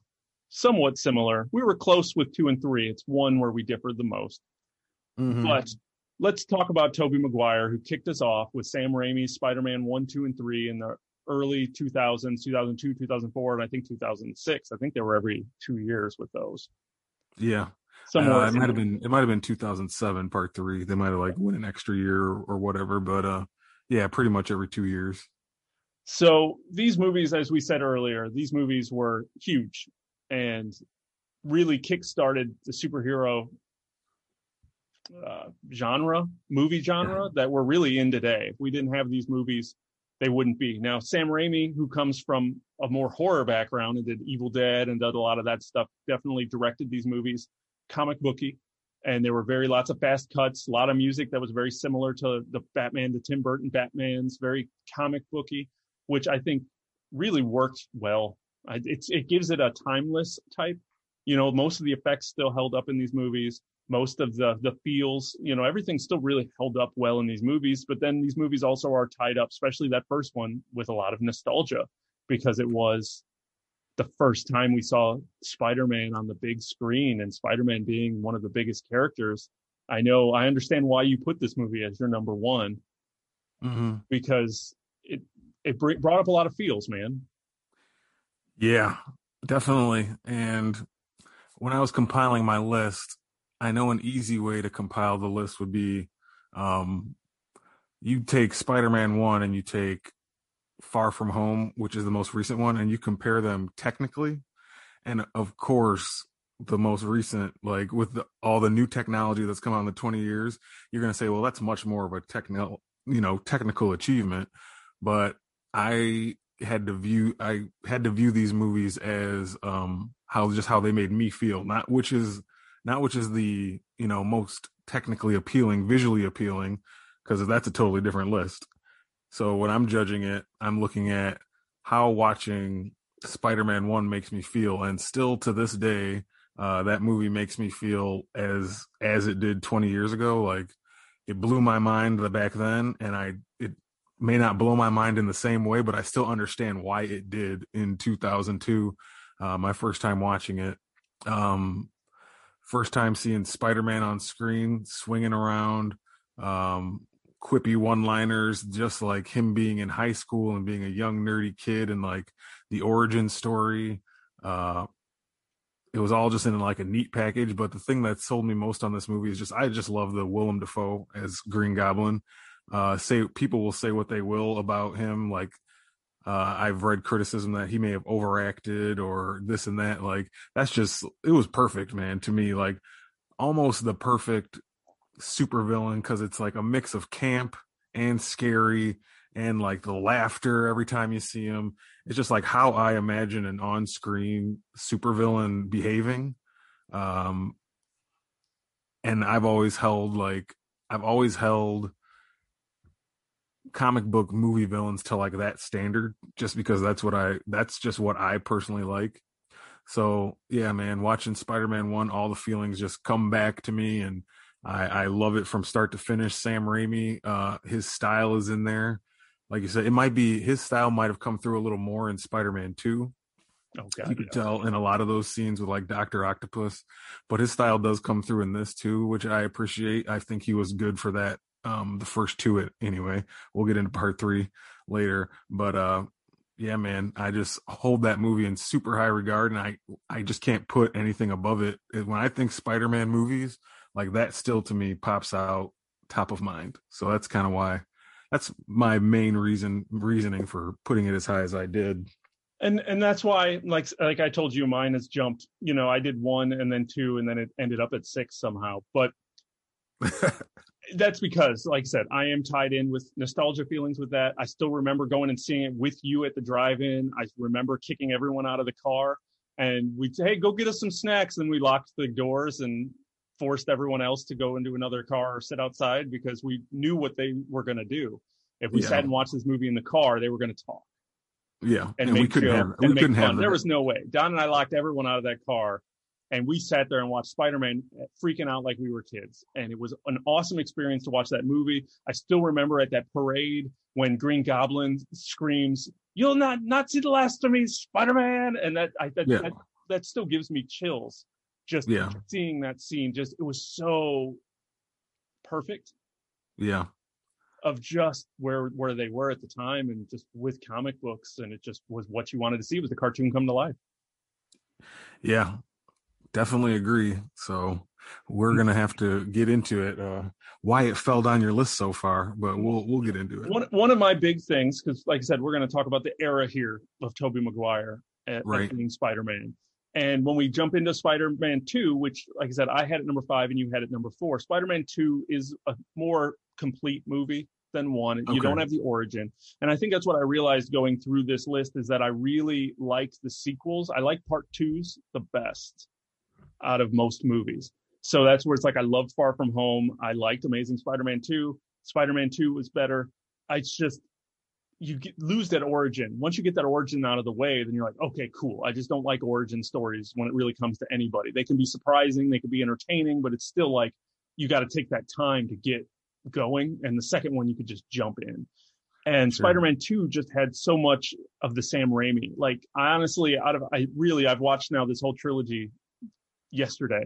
somewhat similar. We were close with two and three. It's one where we differed the most. Mm-hmm. But let's talk about Tobey Maguire, who kicked us off with Sam Raimi's Spider-Man one, two, and three in the early 2000s, 2002, 2004, and I think 2006. I think they were every two years with those. Yeah. Somewhere uh, it might have been it might have been 2007 part 3. They might have like went an extra year or, whatever, but uh yeah, pretty much every 2 years. So these movies as we said earlier, these movies were huge and really kick-started the superhero uh, genre, movie genre that we're really in today. If we didn't have these movies, they wouldn't be. Now, Sam Raimi, who comes from a more horror background and did Evil Dead and did a lot of that stuff, definitely directed these movies, comic booky, and there were very lots of fast cuts, a lot of music that was very similar to the Batman, the Tim Burton Batman's, very comic booky, which I think really worked well. It's it gives it a timeless type. You know, most of the effects still held up in these movies most of the the feels you know everything still really held up well in these movies but then these movies also are tied up especially that first one with a lot of nostalgia because it was the first time we saw Spider-Man on the big screen and Spider-Man being one of the biggest characters. I know I understand why you put this movie as your number one Mm-hmm. because it it br- brought up a lot of feels, man. Yeah, definitely. And when I was compiling my list, I know an easy way to compile the list would be um, you take Spider Man 1 and you take Far From Home, which is the most recent one, and you compare them technically. And of course, the most recent, like with the, all the new technology that's come out in the 20 years, you're going to say, well, that's much more of a technical, you know, technical achievement. But I had to view I had to view these movies as um how just how they made me feel, not which is not which is the you know most technically appealing, visually appealing, because that's a totally different list. So when I'm judging it, I'm looking at how watching Spider-Man One makes me feel, and still to this day, uh, that movie makes me feel as as it did 20 years ago. Like it blew my mind back then, and I it may not blow my mind in the same way, but I still understand why it did in 2002. Uh, my first time watching it. Um, first time seeing Spider-Man on screen, swinging around, um, quippy one-liners, just like him being in high school and being a young nerdy kid, and like the origin story. Uh, it was all just in like a neat package. But the thing that sold me most on this movie is just I just love the Willem Dafoe as Green Goblin uh say people will say what they will about him like uh i've read criticism that he may have overacted or this and that like that's just it was perfect man to me like almost the perfect supervillain because it's like a mix of camp and scary and like the laughter every time you see him. It's just like how i imagine an on-screen supervillain behaving um and i've always held like i've always held comic book movie villains to like that standard just because that's what I that's just what I personally like. So yeah, man, watching Spider-Man one, all the feelings just come back to me and I, I love it from start to finish. Sam Raimi, uh, his style is in there. Like you said, it might be his style might have come through a little more in Spider-Man 2. Oh god. You could yeah. tell in a lot of those scenes with like Doctor Octopus, but his style does come through in this too, which I appreciate. I think he was good for that um the first two it anyway. We'll get into part three later but uh yeah man i just hold that movie in super high regard and i i just can't put anything above it. When i think spider-man movies like that still to me pops out top of mind. So that's kind of why that's my main reason reasoning for putting it as high as i did. And and that's why like like i told you mine has jumped you know i did one and then two and then it ended up at six somehow but *laughs* that's because like i said i am tied in with nostalgia feelings with that. I still remember going and seeing it with you at the drive-in. I remember kicking everyone out of the car. And we'd say hey go get us some snacks. And we locked the doors and forced everyone else to go into another car or sit outside because we knew what they were going to do. If we Yeah. sat and watched this movie in the car they were going to talk. Yeah. And, and, we couldn't joke have and we couldn't have There was no way. Don and I locked everyone out of that car, and we sat there and watched Spider-Man, freaking out like we were kids. And it was an awesome experience to watch that movie. I still remember at that parade when Green Goblin screams, "You'll not not see the last of me, Spider-Man!" And that I that, Yeah. that that still gives me chills. Just Yeah. seeing that scene, just it was so perfect yeah of just where where they were at the time and just with comic books and it just was what you wanted to see was the cartoon come to life Yeah, definitely agree. So we're gonna have to get into it. Uh, why it fell down your list so far, but we'll we'll get into it. one one of my big things because like i said we're going to talk about the era here of tobey maguire at, Right. at being spider-man and when we jump into spider-man 2 which like i said i had at number five and you had at number four spider-man 2 is a more complete movie than one you don't have the origin and i think that's what i realized going through this list is that i really like the sequels i like part twos the best out of most movies so that's where it's like i loved far from home i liked amazing spider-man 2 spider-man 2 was better I- it's just you get, lose that origin. Once you get that origin out of the way, then you're like, okay, cool. I just don't like origin stories when it really comes to anybody. They can be surprising, they can be entertaining, but it's still like you got to take that time to get going. And the second one, you could just jump in. And Sure. Spider-Man 2 just had so much of the Sam Raimi. Like I honestly out of I really I've watched now this whole trilogy yesterday.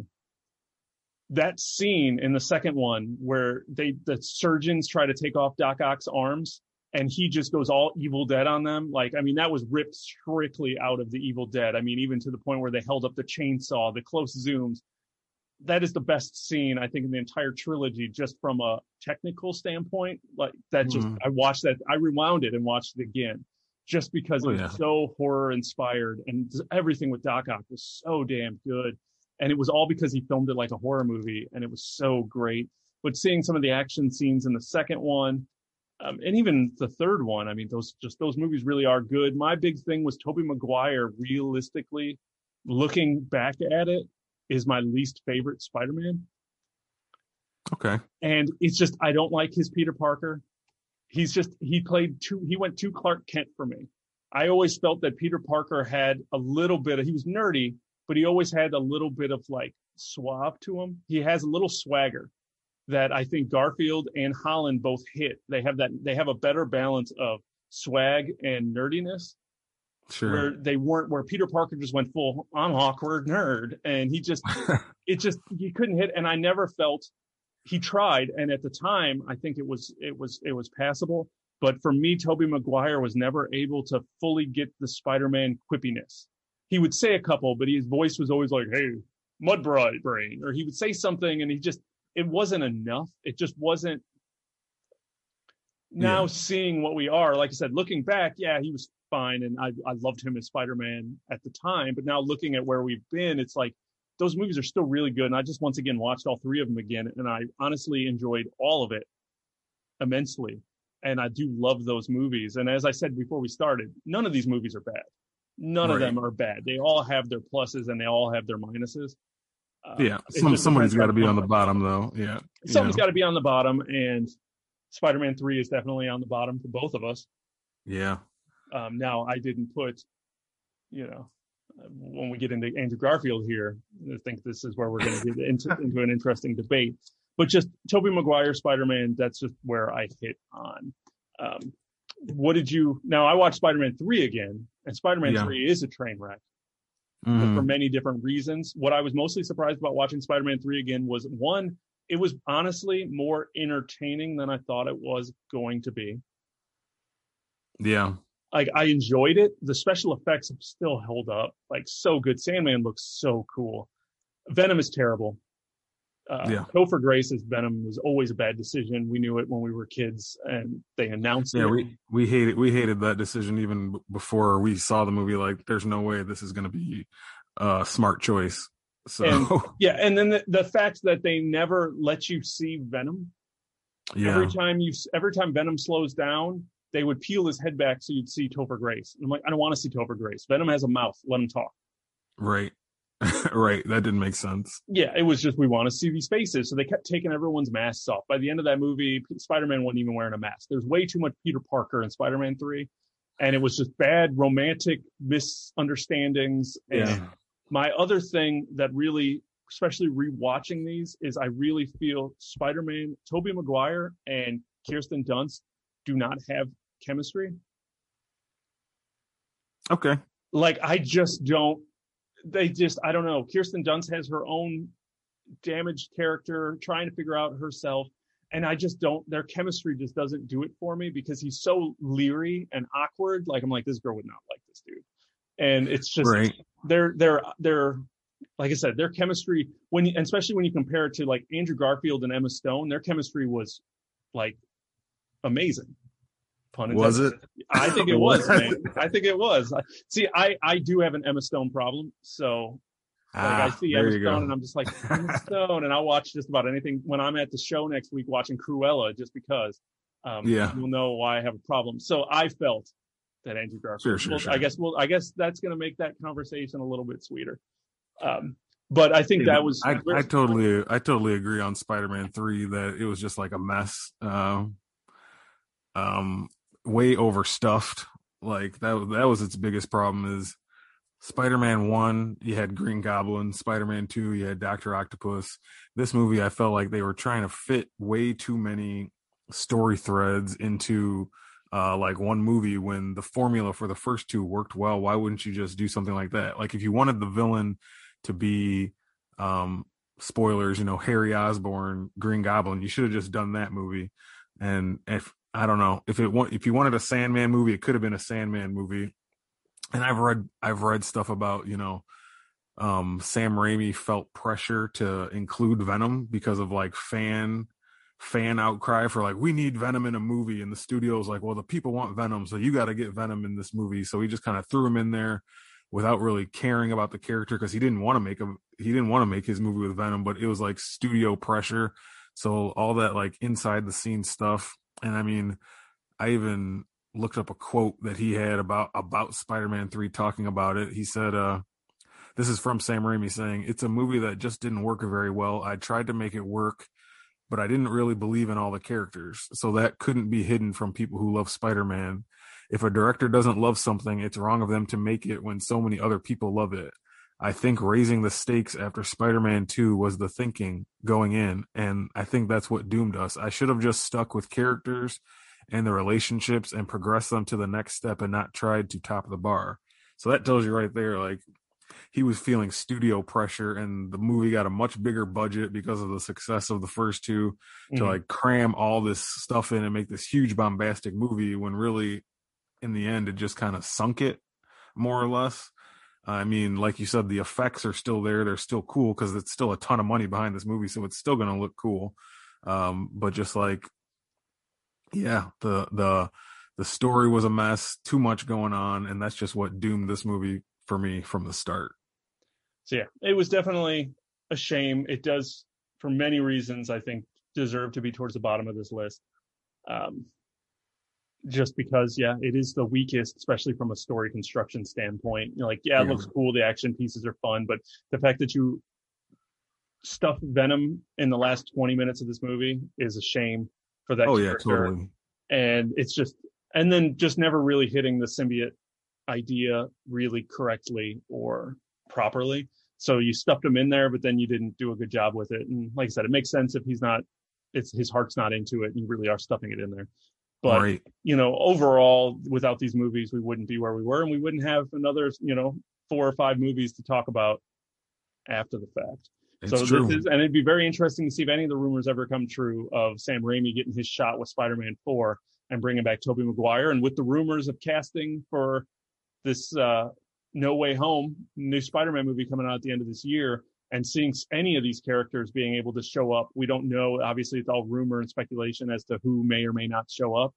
That scene in the second one where they the surgeons try to take off Doc Ock's arms and he just goes all Evil Dead on them. Like I mean that was ripped strictly out of the Evil Dead. I mean even to the point where they held up the chainsaw, the close zooms. That is the best scene I think in the entire trilogy just from a technical standpoint. Like that just Mhm. I watched that I rewound it and watched it again just because it Oh, was yeah. so horror inspired and everything with Doc Ock was so damn good. And it was all because he filmed it like a horror movie and it was so great. But seeing some of the action scenes in the second one, um, and even the third one, I mean, those just those movies really are good. My big thing was Tobey Maguire. Realistically, looking back at it, is my least favorite Spider-Man Okay. and it's just I don't like his Peter Parker. He's just he played too he went too Clark Kent for me. I always felt that Peter Parker had a little bit of he was nerdy, but he always had a little bit of like suave to him. He has a little swagger that I think Garfield and Holland both hit. They have that they have a better balance of swag and nerdiness Sure. where they weren't where Peter Parker just went full I'm awkward nerd and he just *laughs* it just he couldn't hit and I never felt he tried and at the time I think it was it was it was passable but for me Tobey Maguire was never able to fully get the Spider-Man quippiness. He would say a couple but his voice was always like hey mud brain or he would say something and he just it wasn't enough. It just wasn't now Yeah. seeing what we are like I said looking back yeah he was fine and I I loved him as Spider-Man at the time but now looking at where we've been it's like those movies are still really good. And I just once again watched all three of them again, and I honestly enjoyed all of it immensely. And I do love those movies. And as I said before we started, none of these movies are bad. None of them are bad. They all have their pluses and they all have their minuses. Uh, yeah. Some somebody's got to be on the bottom though. Yeah. know. got to be on the bottom, and Spider-Man Three is definitely on the bottom for both of us. Yeah. Um, now, I didn't put, you know, when we get into Andrew Garfield here, I think this is where we're going to get *laughs* into, into an interesting debate. But just Tobey Maguire Spider-Man, that's just where I hit on. Um, what did you? Now I watched Spider-Man three again, and Spider-Man Yeah. three is a train wreck Mhm. for many different reasons. What I was mostly surprised about watching Spider-Man 3 again was one, it was honestly more entertaining than I thought it was going to be. Yeah. Like I enjoyed it. The special effects still held up. Like so good. Sandman looks so cool. Venom is terrible. Uh, Yeah. Topher Grace's Venom was always a bad decision. We knew it when we were kids, and they announced Yeah, it. Yeah, we we hated we hated that decision even b- before we saw the movie. Like, there's no way this is going to be a smart choice. So And- *laughs* yeah, and then the, the fact that they never let you see Venom yeah, every time you every time Venom slows down, they would peel his head back so you'd see Topher Grace. And I'm like, I don't want to see Topher Grace. Venom has a mouth. Let him talk. right, *laughs* right. That didn't make sense. Yeah, it was just we want to see these faces. So they kept taking everyone's masks off. By the end of that movie, Spider-Man wasn't even wearing a mask. There's way too much Peter Parker in Spider-Man 3. And it was just bad romantic misunderstandings. And Yeah, my other thing that really, especially rewatching these, is I really feel Spider-Man, Tobey Maguire and Kirsten Dunst do not have chemistry. okay. Like I just don't. They just I don't know. Kirsten Dunst has her own damaged character, trying to figure out herself, and I just don't. Their chemistry just doesn't do it for me because he's so leery and awkward. Like I'm like this girl would not like this dude, and it's just Right. they're they're they're like I said, their chemistry when you, especially when you compare it to like Andrew Garfield and Emma Stone, their chemistry was like amazing. Pun Was it? I think it *laughs* was, man. I think it was. See, I I do have an Emma Stone problem, so like I Ah, see Emma Stone and I'm just like Emma *laughs* Stone, and I'll watch just about anything when I'm at the show next week watching Cruella, just because. Um, Yeah. you'll know why I have a problem. So I felt that Andrew Garfield. Sure, sure, well, sure. I guess well, I guess that's going to make that conversation a little bit sweeter. Um, but I think that was I, I totally I totally agree on Spider-Man 3 that it was just like a mess. Um um way overstuffed. Like that that was its biggest problem is Spider-Man 1 you had Green Goblin, Spider-Man 2 you had Dr. Octopus. This movie I felt like they were trying to fit way too many story threads into uh, like one movie when the formula for the first two worked well. Why wouldn't you just do something like that? Like if you wanted the villain to be, um, spoilers, you know, Harry Osborn, Green Goblin, you should have just done that movie. And if I don't know. If it if you wanted a Sandman movie, it could have been a Sandman movie. And I've read I've read stuff about you know um Sam Raimi felt pressure to include Venom because of like fan fan outcry for like we need Venom in a movie. And the studio's like well the people want Venom so you got to get Venom in this movie. So he just kind of threw him in there without really caring about the character because he didn't want to make him he didn't want to make his movie with Venom but it was like studio pressure. So all that like inside the scenes stuff and I mean I even looked up a quote that he had about about Spider-Man 3 talking about it he said uh this is from Sam Raimi saying it's a movie that just didn't work very well I tried to make it work but I didn't really believe in all the characters. So that couldn't be hidden from people who love Spider Man. If a director doesn't love something, it's wrong of them to make it when so many other people love it. I think raising the stakes after Spider Man 2 was the thinking going in. And I think that's what doomed us. I should have just stuck with characters and the relationships and progressed them to the next step and not tried to top the bar. So that tells you right there, like, he was feeling studio pressure and the movie got a much bigger budget because of the success of the first 2 mm-hmm. to like cram all this stuff in and make this huge bombastic movie when really in the end it just kind of sunk it more or less i mean like you said the effects are still there they're still cool because it's still a ton of money behind this movie so it's still going to look cool um, but just like yeah the the the story was a mess too much going on and that's just what doomed this movie for me from the start. So yeah, it was definitely a shame. It does, for many reasons, I think, deserve to be towards the bottom of this list. Um, just because, yeah, it is the weakest, especially from a story construction standpoint. You're like, yeah, it yeah. looks cool. The action pieces are fun, but the fact that you stuff Venom in the last 20 minutes of this movie is a shame for that. Oh character. yeah, totally. And it's just, and then just never really hitting the symbiote idea really correctly or properly. So you stuffed him in there, but then you didn't do a good job with it. And like I said, it makes sense if he's not, it's his heart's not into it, and you really are stuffing it in there. But right. you know, overall, without these movies, we wouldn't be where we were, and we wouldn't have another, you know, four or five movies to talk about after the fact. It's so true. this is, and it'd be very interesting to see if any of the rumors ever come true of Sam Raimi getting his shot with Spider-Man 4 and bringing back Tobey Maguire, and with the rumors of casting for this uh, No Way Home new Spider-Man movie coming out at the end of this year, and seeing any of these characters being able to show up. We don't know. Obviously, it's all rumor and speculation as to who may or may not show up.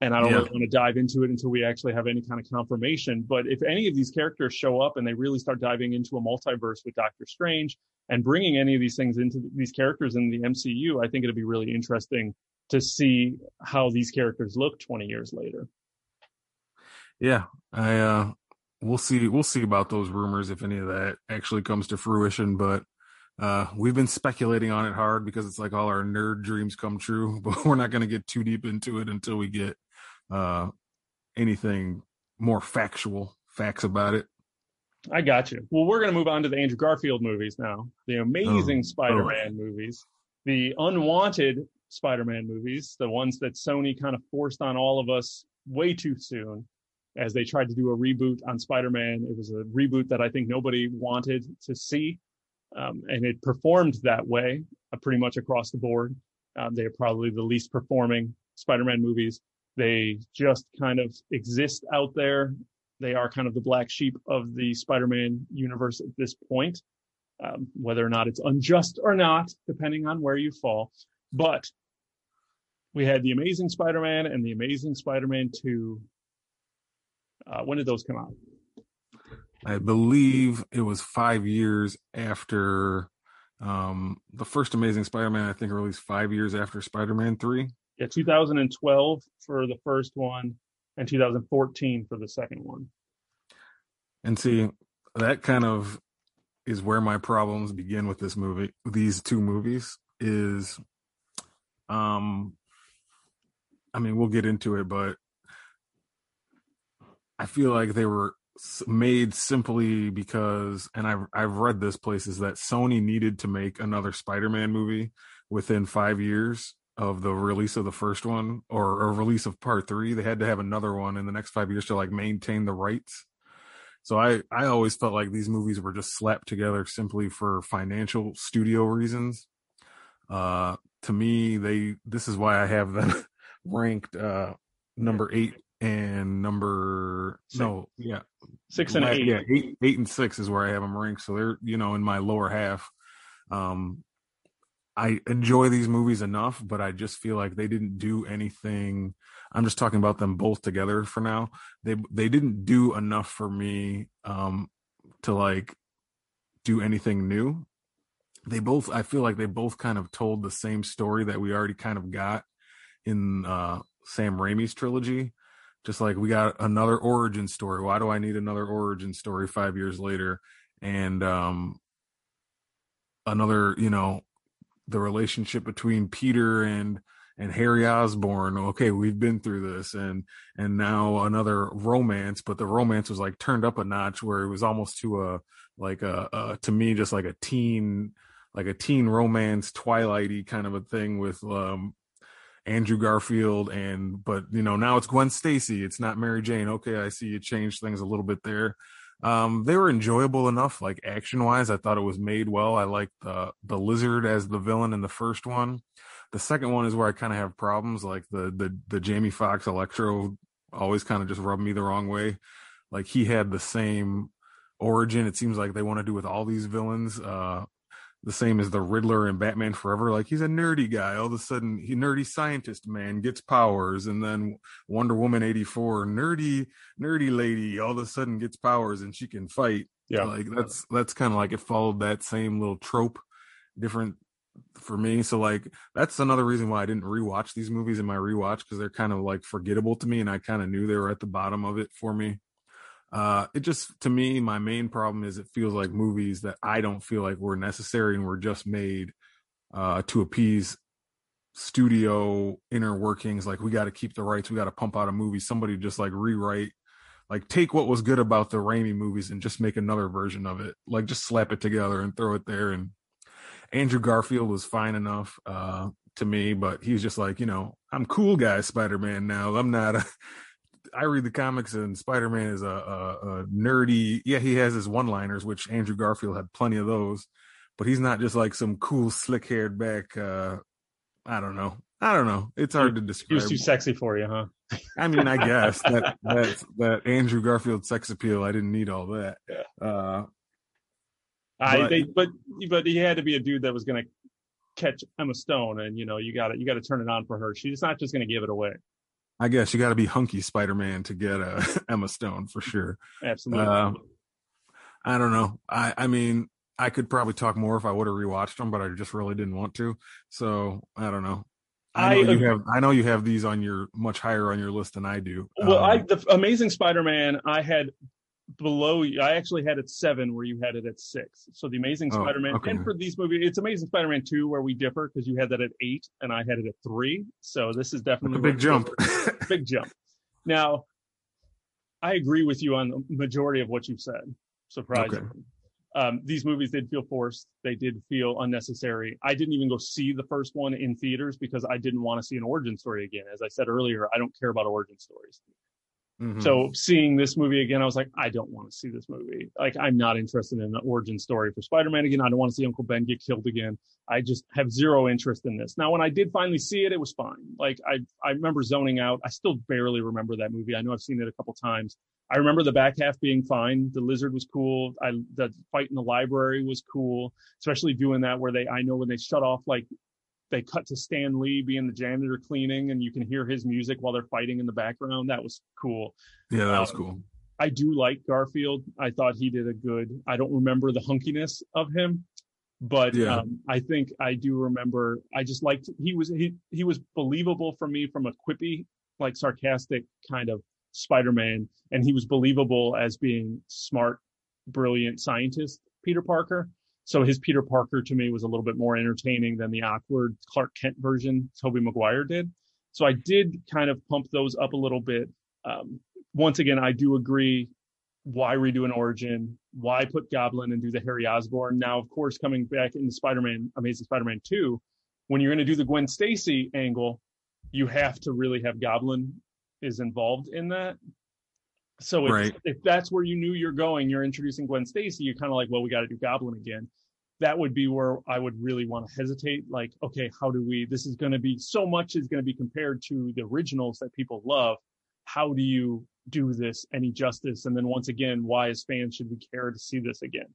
And I don't yeah. really want to dive into it until we actually have any kind of confirmation. But if any of these characters show up and they really start diving into a multiverse with Doctor Strange and bringing any of these things into these characters in the MCU, I think it'd be really interesting to see how these characters look 20 years later yeah, I uh we'll see we'll see about those rumors if any of that actually comes to fruition, but uh we've been speculating on it hard because it's like all our nerd dreams come true, *laughs* but we're not going to get too deep into it until we get uh anything more factual facts about it. I got you. Well, we're going to move on to the Andrew Garfield movies now. The amazing oh, Spider-Man oh. movies, the unwanted Spider-Man movies, the ones that Sony kind of forced on all of us way too soon as they tried to do a reboot on Spider-Man. It was a reboot that I think nobody wanted to see, um, and it performed that way uh, pretty much across the board. Um, they are probably the least performing Spider-Man movies. They just kind of exist out there. They are kind of the black sheep of the Spider-Man universe at this point, um, whether or not it's unjust or not, depending on where you fall. But we had the Amazing Spider-Man and the Amazing Spider-Man 2 uh, when did those come out? I believe it was five years after um, the first Amazing Spider-Man. I think released five years after Spider-Man Three. Yeah, 2012 for the first one, and 2014 for the second one. And see, that kind of is where my problems begin with this movie. These two movies is, um, I mean, we'll get into it, but I feel like they were made simply because, and I've I've read this places that Sony needed to make another Spider-Man movie within five years of the release of the first one or a release of part three. They had to have another one in the next five years to like maintain the rights. So I I always felt like these movies were just slapped together simply for financial studio reasons. Uh, to me, they this is why I have them *laughs* ranked uh, number eight and number six. no yeah six and eight yeah eight eight and six is where I have them ranked. So they're you know in my lower half. Um, I enjoy these movies enough, but I just feel like they didn't do anything. I'm just talking about them both together for now. They they didn't do enough for me um to like do anything new. They both I feel like they both kind of told the same story that we already kind of got in uh Sam Raimi's trilogy. Just like we got another origin story. Why do I need another origin story 5 years later? And um another, you know, the relationship between Peter and and Harry Osborn. Okay, we've been through this, and and now another romance, but the romance was like turned up a notch where it was almost to a like a, a to me just like a teen like a teen romance twilighty kind of a thing with um Andrew Garfield and but you know now it's Gwen Stacy it's not Mary Jane okay I see you changed things a little bit there um, they were enjoyable enough, like action wise. I thought it was made well. I liked the the lizard as the villain in the first one. The second one is where I kind of have problems, like the the the Jamie Foxx Electro always kind of just rubbed me the wrong way. Like he had the same origin. It seems like they want to do with all these villains. Uh, the same as the Riddler in Batman Forever. Like he's a nerdy guy. All of a sudden, he nerdy scientist man gets powers, and then Wonder Woman eighty four, nerdy nerdy lady, all of a sudden gets powers and she can fight. Yeah, like that's that's kind of like it followed that same little trope, different for me. So like that's another reason why I didn't rewatch these movies in my rewatch because they're kind of like forgettable to me, and I kind of knew they were at the bottom of it for me. Uh, it just to me, my main problem is it feels like movies that I don't feel like were necessary and were just made uh, to appease studio inner workings. Like we got to keep the rights, we got to pump out a movie. Somebody just like rewrite, like take what was good about the Raimi movies and just make another version of it. Like just slap it together and throw it there. And Andrew Garfield was fine enough uh, to me, but he's just like you know I'm cool guy Spider Man now. I'm not a I read the comics and Spider Man is a, a, a, nerdy. Yeah, he has his one liners, which Andrew Garfield had plenty of those, but he's not just like some cool slick haired back. Uh, I don't know. I don't know. It's hard to describe. He was too sexy for you, huh? I mean, I guess *laughs* that that that Andrew Garfield sex appeal. I didn't need all that. Yeah. Uh, I but, they, but but he had to be a dude that was going to catch Emma Stone, and you know you got to you got to turn it on for her. She's not just going to give it away. I guess you got to be hunky Spider Man to get uh, *laughs* Emma Stone for sure. Absolutely. Uh, I don't know. I I mean, I could probably talk more if I would have rewatched them, but I just really didn't want to. So I don't know. I know I, you have. I know you have these on your much higher on your list than I do. Well, um, I the Amazing Spider-Man. I had below you. I actually had it seven, where you had it at six. So the Amazing oh, Spider-Man, okay. and for these movies, it's Amazing Spider-Man two, where we differ because you had that at eight and I had it at three. So this is definitely a big jump. *laughs* big jump. Now, I agree with you on the majority of what you've said. Surprisingly. Okay. Um, these movies did feel forced. They did feel unnecessary. I didn't even go see the first one in theaters because I didn't want to see an origin story again. As I said earlier, I don't care about origin stories. Mm-hmm. So seeing this movie again, I was like, I don't want to see this movie. Like, I'm not interested in the origin story for Spider-Man again. I don't want to see Uncle Ben get killed again. I just have zero interest in this. Now, when I did finally see it, it was fine. Like, I I remember zoning out. I still barely remember that movie. I know I've seen it a couple times. I remember the back half being fine. The lizard was cool. I the fight in the library was cool, especially doing that where they I know when they shut off like they cut to Stan Lee being the janitor cleaning, and you can hear his music while they're fighting in the background. That was cool. Yeah, that was um, cool. I do like Garfield. I thought he did a good. I don't remember the hunkiness of him, but yeah. um, I think I do remember. I just liked he was he he was believable for me from a quippy, like sarcastic kind of Spider-Man, and he was believable as being smart, brilliant scientist Peter Parker. So his Peter Parker to me was a little bit more entertaining than the awkward Clark Kent version Tobey Maguire did. So I did kind of pump those up a little bit. Um, once again, I do agree. Why redo an origin? Why put Goblin and do the Harry Osborn? Now, of course, coming back in Spider-Man, Amazing Spider-Man 2, when you're going to do the Gwen Stacy angle, you have to really have Goblin is involved in that. So if, Right. if that's where you knew you're going, you're introducing Gwen Stacy, you're kind of like, well, we got to do Goblin again. That would be where I would really want to hesitate. Like, okay, how do we? This is going to be so much is going to be compared to the originals that people love. How do you do this any justice? And then once again, why as fans should we care to see this again?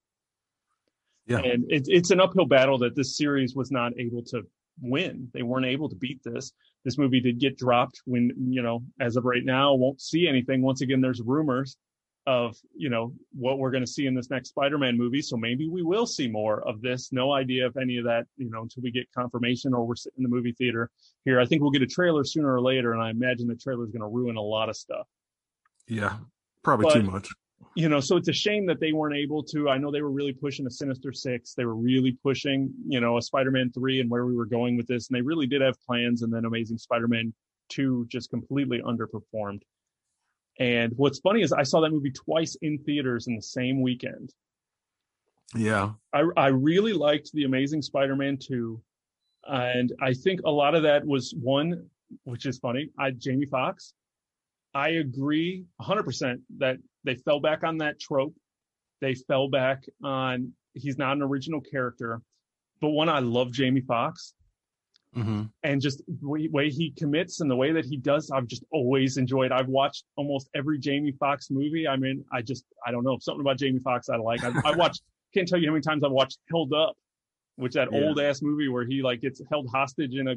Yeah. And it's it's an uphill battle that this series was not able to win. They weren't able to beat this. This movie did get dropped when, you know, as of right now, won't see anything. Once again, there's rumors of, you know, what we're going to see in this next Spider-Man movie. So maybe we will see more of this. No idea if any of that, you know, until we get confirmation or we're sitting in the movie theater here. I think we'll get a trailer sooner or later. And I imagine the trailer is going to ruin a lot of stuff Yeah. Probably But- too much. You know, so it's a shame that they weren't able to. I know they were really pushing a Sinister Six. They were really pushing, you know, a Spider-Man three and where we were going with this, and they really did have plans. And then Amazing Spider-Man two just completely underperformed. And what's funny is I saw that movie twice in theaters in the same weekend. Yeah. I I really liked the Amazing Spider-Man two, and I think a lot of that was one, which is funny. I Jamie Foxx. I agree 100% that they fell back on that trope. They fell back on he's not an original character, but one I love Jamie Foxx. Hmm and just the way, way he commits and the way that he does i've just always enjoyed. I've watched almost every jamie Foxx movie. I mean i just i don't know. Something about jamie Foxx i like. I, I watched *laughs* can't tell you how many times i've watched held up which that Yeah. old ass movie where he like gets held hostage in a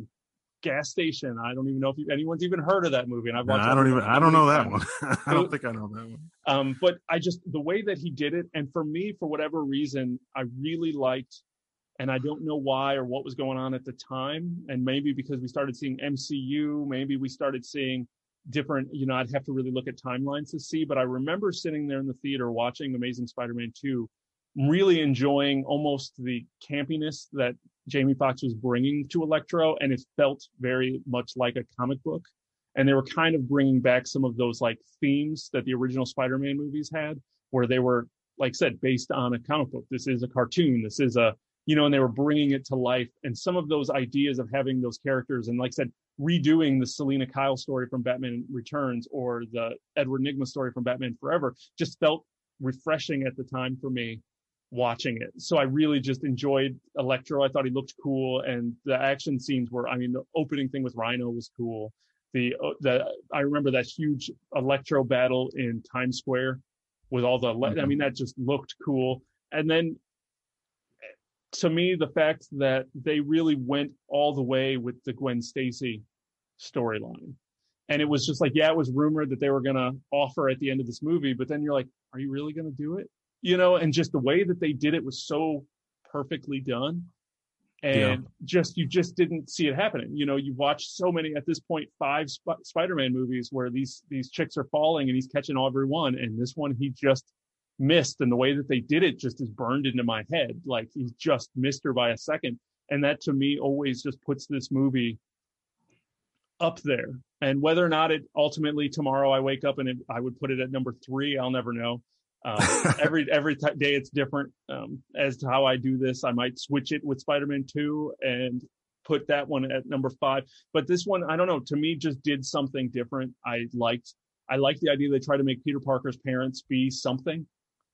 gas station i don't even know if you, anyone's even heard of that movie and i've watched I don't even. I don't know that one. *laughs* I don't think I know that one. Um, but I just the way that he did it, and for me, for whatever reason, I really liked, and I don't know why or what was going on at the time, and maybe because we started seeing MCU, maybe we started seeing different. You know, I'd have to really look at timelines to see, but I remember sitting there in the theater watching Amazing Spider-Man two, really enjoying almost the campiness that Jamie Foxx was bringing to Electro, and it felt very much like a comic book and they were kind of bringing back some of those like themes that the original Spider-Man movies had, where they were, like I said, based on a comic book. This is a cartoon. This is a, you know, and they were bringing it to life. And some of those ideas of having those characters, and like I said, redoing the Selina Kyle story from Batman Returns or the Edward Nygma story from Batman Forever, just felt refreshing at the time for me watching it. So I really just enjoyed Electro. I thought he looked cool, and the action scenes were. I mean, the opening thing with Rhino was cool the uh, the I remember that huge electro battle in Times Square with all the le- I mean that just looked cool and then to me the fact that they really went all the way with the Gwen Stacy storyline and it was just like yeah it was rumored that they were going to offer at the end of this movie but then you're like are you really going to do it you know and just the way that they did it was so perfectly done and Yeah. just you just didn't see it happening. You know, you watch so many at this point five Sp- Spider-Man movies where these these chicks are falling and he's catching every one, and this one he just missed, and the way that they did it just is burned into my head. Like he just missed her by a second, and that to me always just puts this movie up there. And whether or not it ultimately tomorrow I wake up and it, I would put it at number three, I'll never know. Um, *laughs* every every t- day it's different. Um, as to how I do this, I might switch it with Spider-Man Two and put that one at number five. But this one, I don't know. To me, just did something different. I liked. I liked the idea they tried to make Peter Parker's parents be something,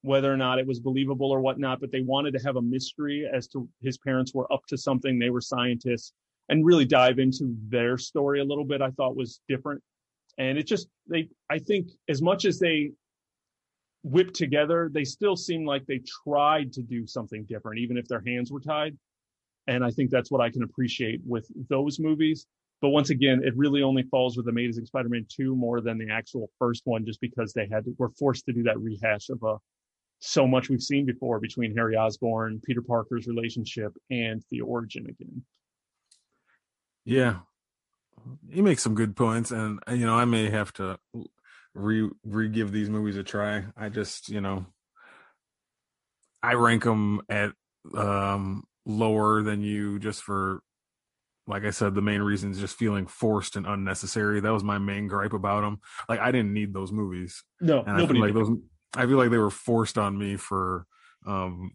whether or not it was believable or whatnot. But they wanted to have a mystery as to his parents were up to something. They were scientists, and really dive into their story a little bit. I thought was different, and it just they. I think as much as they whipped together, they still seem like they tried to do something different, even if their hands were tied. And I think that's what I can appreciate with those movies. But once again, it really only falls with Amazing Spider-Man 2 more than the actual first one, just because they had to, were forced to do that rehash of a so much we've seen before between Harry Osborn, Peter Parker's relationship, and the origin again. Yeah, he makes some good points, and uh, you know I may have to re re give these movies a try. I just you know I rank them at um lower than you just for like I said the main reason is just feeling forced and unnecessary. That was my main gripe about them. Like I didn't need those movies, No, and I nobody. feel like did. those I feel like they were forced on me for um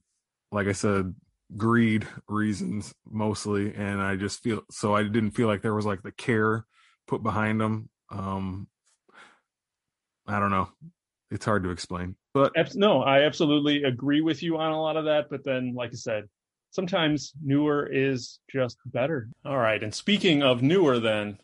like I said greed reasons mostly, and I just feel so I didn't feel like there was like the care put behind them. Um, I don't know. It's hard to explain, but no, I absolutely agree with you on a lot of that. But then, like I said, sometimes newer is just better. All right. And speaking of newer, then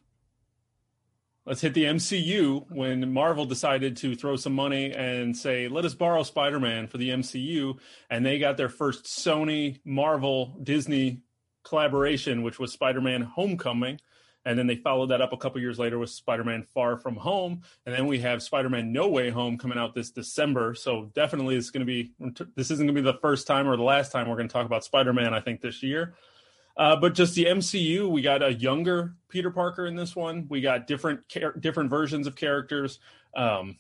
let's hit the MCU when Marvel decided to throw some money and say, let us borrow Spider Man for the MCU. And they got their first Sony, Marvel, Disney collaboration, which was Spider Man Homecoming. And then they followed that up a couple years later with Spider-Man Far From Home, and then we have Spider-Man No Way Home coming out this December. So definitely, it's going to be this isn't going to be the first time or the last time we're going to talk about Spider-Man. I think this year. Uh, but just the MCU, we got a younger Peter Parker in this one. We got different different versions of characters. Um,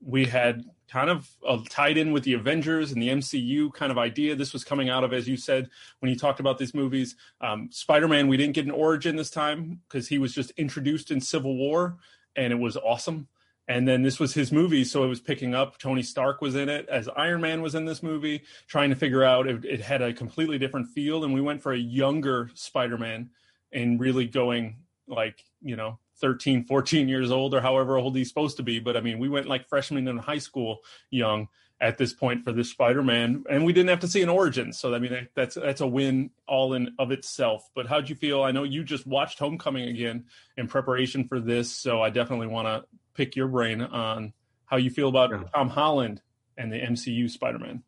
we had kind of uh, tied in with the Avengers and the MCU kind of idea. This was coming out of, as you said, when you talked about these movies. Um, Spider Man, we didn't get an origin this time because he was just introduced in Civil War and it was awesome. And then this was his movie, so it was picking up. Tony Stark was in it, as Iron Man was in this movie, trying to figure out it, it had a completely different feel. And we went for a younger Spider Man and really going like, you know, 13, 14 years old or however old he's supposed to be. But I mean, we went like freshmen in high school young at this point for this Spider-Man, and we didn't have to see an origin. So I mean, that's that's a win all in of itself. But how'd you feel? I know you just watched Homecoming again in preparation for this, so I definitely want to pick your brain on how you feel about yeah. Tom Holland and the MCU Spider-Man.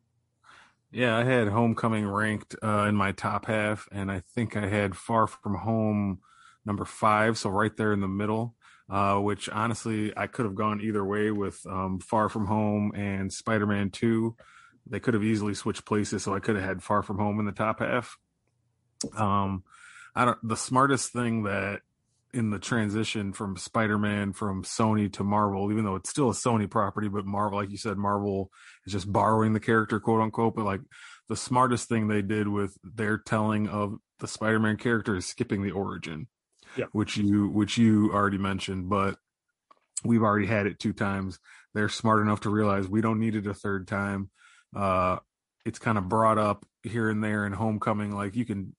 Yeah, I had Homecoming ranked uh, in my top half, and I think I had Far From Home number five, so right there in the middle. Uh, which honestly, I could have gone either way with um, Far From Home and Spider Man 2. They could have easily switched places, so I could have had Far From Home in the top half. Um, I don't. The smartest thing that in the transition from Spider-Man from Sony to Marvel, even though it's still a Sony property, but Marvel, like you said, Marvel is just borrowing the character, quote unquote. But like the smartest thing they did with their telling of the Spider-Man character is skipping the origin yeah. which you which you already mentioned, but we've already had it two times. They're smart enough to realize we don't need it a third time. Uh, it's kind of brought up here and there in Homecoming, like you can.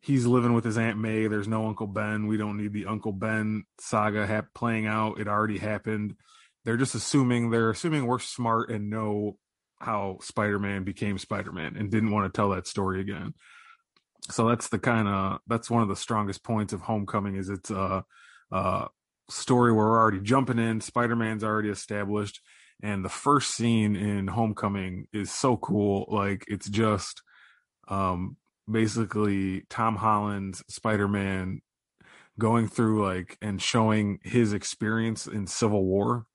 He's living with his Aunt May. There's no Uncle Ben. We don't need the Uncle Ben saga ha- playing out. It already happened. They're just assuming they're assuming we're smart and know how Spider-Man became Spider-Man and didn't want to tell that story again so that's the kind of that's one of the strongest points of homecoming is it's a, a story where we're already jumping in spider-man's already established and the first scene in homecoming is so cool like it's just um basically tom holland's spider-man going through like and showing his experience in civil war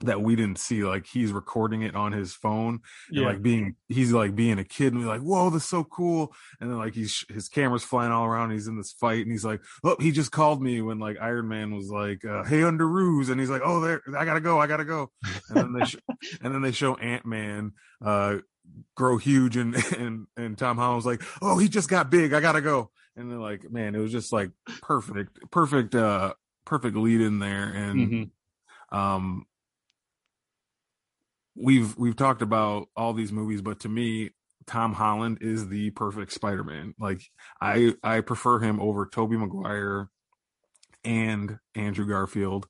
that we didn't see like he's recording it on his phone yeah. and like being he's like being a kid and we're like whoa this is so cool and then like he's his camera's flying all around he's in this fight and he's like oh he just called me when like iron man was like uh, hey Underoos and he's like oh there i gotta go i gotta go and then they sh- *laughs* and then they show ant-man uh grow huge and *laughs* and and tom holland's like oh he just got big i gotta go and then like man it was just like perfect perfect uh perfect lead in there and mm-hmm. um we've we've talked about all these movies, but to me, Tom Holland is the perfect Spider-Man. Like I I prefer him over Tobey Maguire and Andrew Garfield.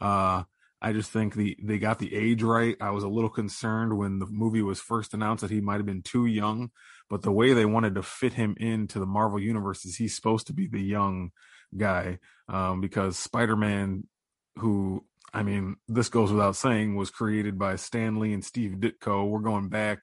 Uh I just think the they got the age right. I was a little concerned when the movie was first announced that he might have been too young, but the way they wanted to fit him into the Marvel universe is he's supposed to be the young guy um, because Spider-Man who I mean, this goes without saying, was created by Stan Lee and Steve Ditko. We're going back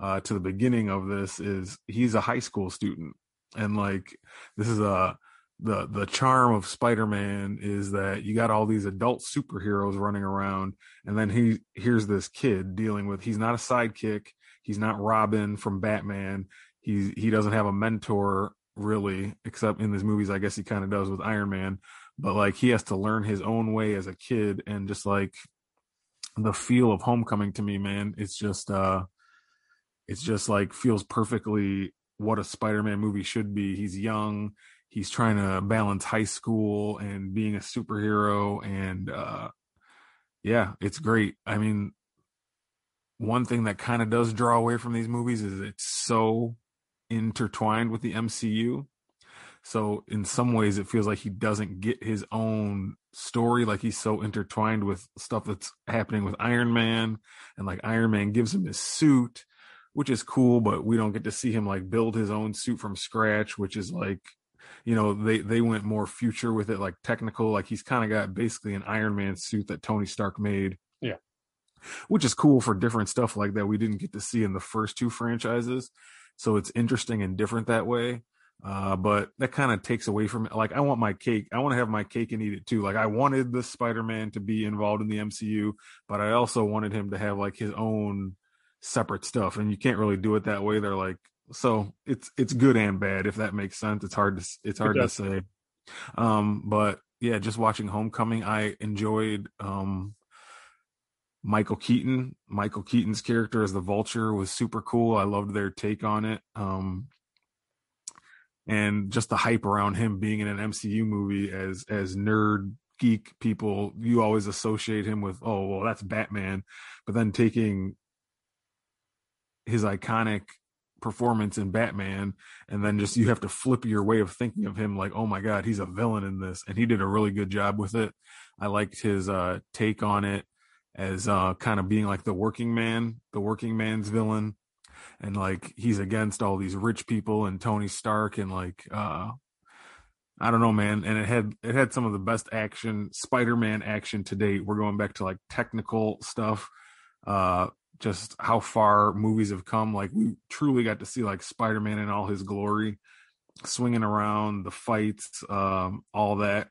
uh, to the beginning of this. Is he's a high school student, and like this is a the the charm of Spider-Man is that you got all these adult superheroes running around, and then he here's this kid dealing with. He's not a sidekick. He's not Robin from Batman. He he doesn't have a mentor really, except in these movies. I guess he kind of does with Iron Man but like he has to learn his own way as a kid and just like the feel of homecoming to me man it's just uh it's just like feels perfectly what a spider-man movie should be he's young he's trying to balance high school and being a superhero and uh yeah it's great i mean one thing that kind of does draw away from these movies is it's so intertwined with the MCU. So in some ways, it feels like he doesn't get his own story. Like he's so intertwined with stuff that's happening with Iron Man, and like Iron Man gives him his suit, which is cool, but we don't get to see him like build his own suit from scratch, which is like, you know, they they went more future with it, like technical. Like he's kind of got basically an Iron Man suit that Tony Stark made. Yeah. Which is cool for different stuff like that we didn't get to see in the first two franchises. So it's interesting and different that way. Uh, but that kind of takes away from it. Like, I want my cake. I want to have my cake and eat it too. Like, I wanted the Spider Man to be involved in the MCU, but I also wanted him to have like his own separate stuff. And you can't really do it that way. They're like, so it's it's good and bad if that makes sense. It's hard to it's hard to say. Um, but yeah, just watching Homecoming, I enjoyed um Michael Keaton. Michael Keaton's character as the Vulture was super cool. I loved their take on it. Um, and just the hype around him being in an MCU movie as as nerd geek people, you always associate him with oh well that's Batman, but then taking his iconic performance in Batman and then just you have to flip your way of thinking of him like oh my god he's a villain in this and he did a really good job with it. I liked his uh take on it as uh kind of being like the working man, the working man's villain and like he's against all these rich people and Tony Stark and like uh I don't know man and it had it had some of the best action Spider-Man action to date. We're going back to like technical stuff uh just how far movies have come like we truly got to see like Spider-Man in all his glory swinging around the fights um all that.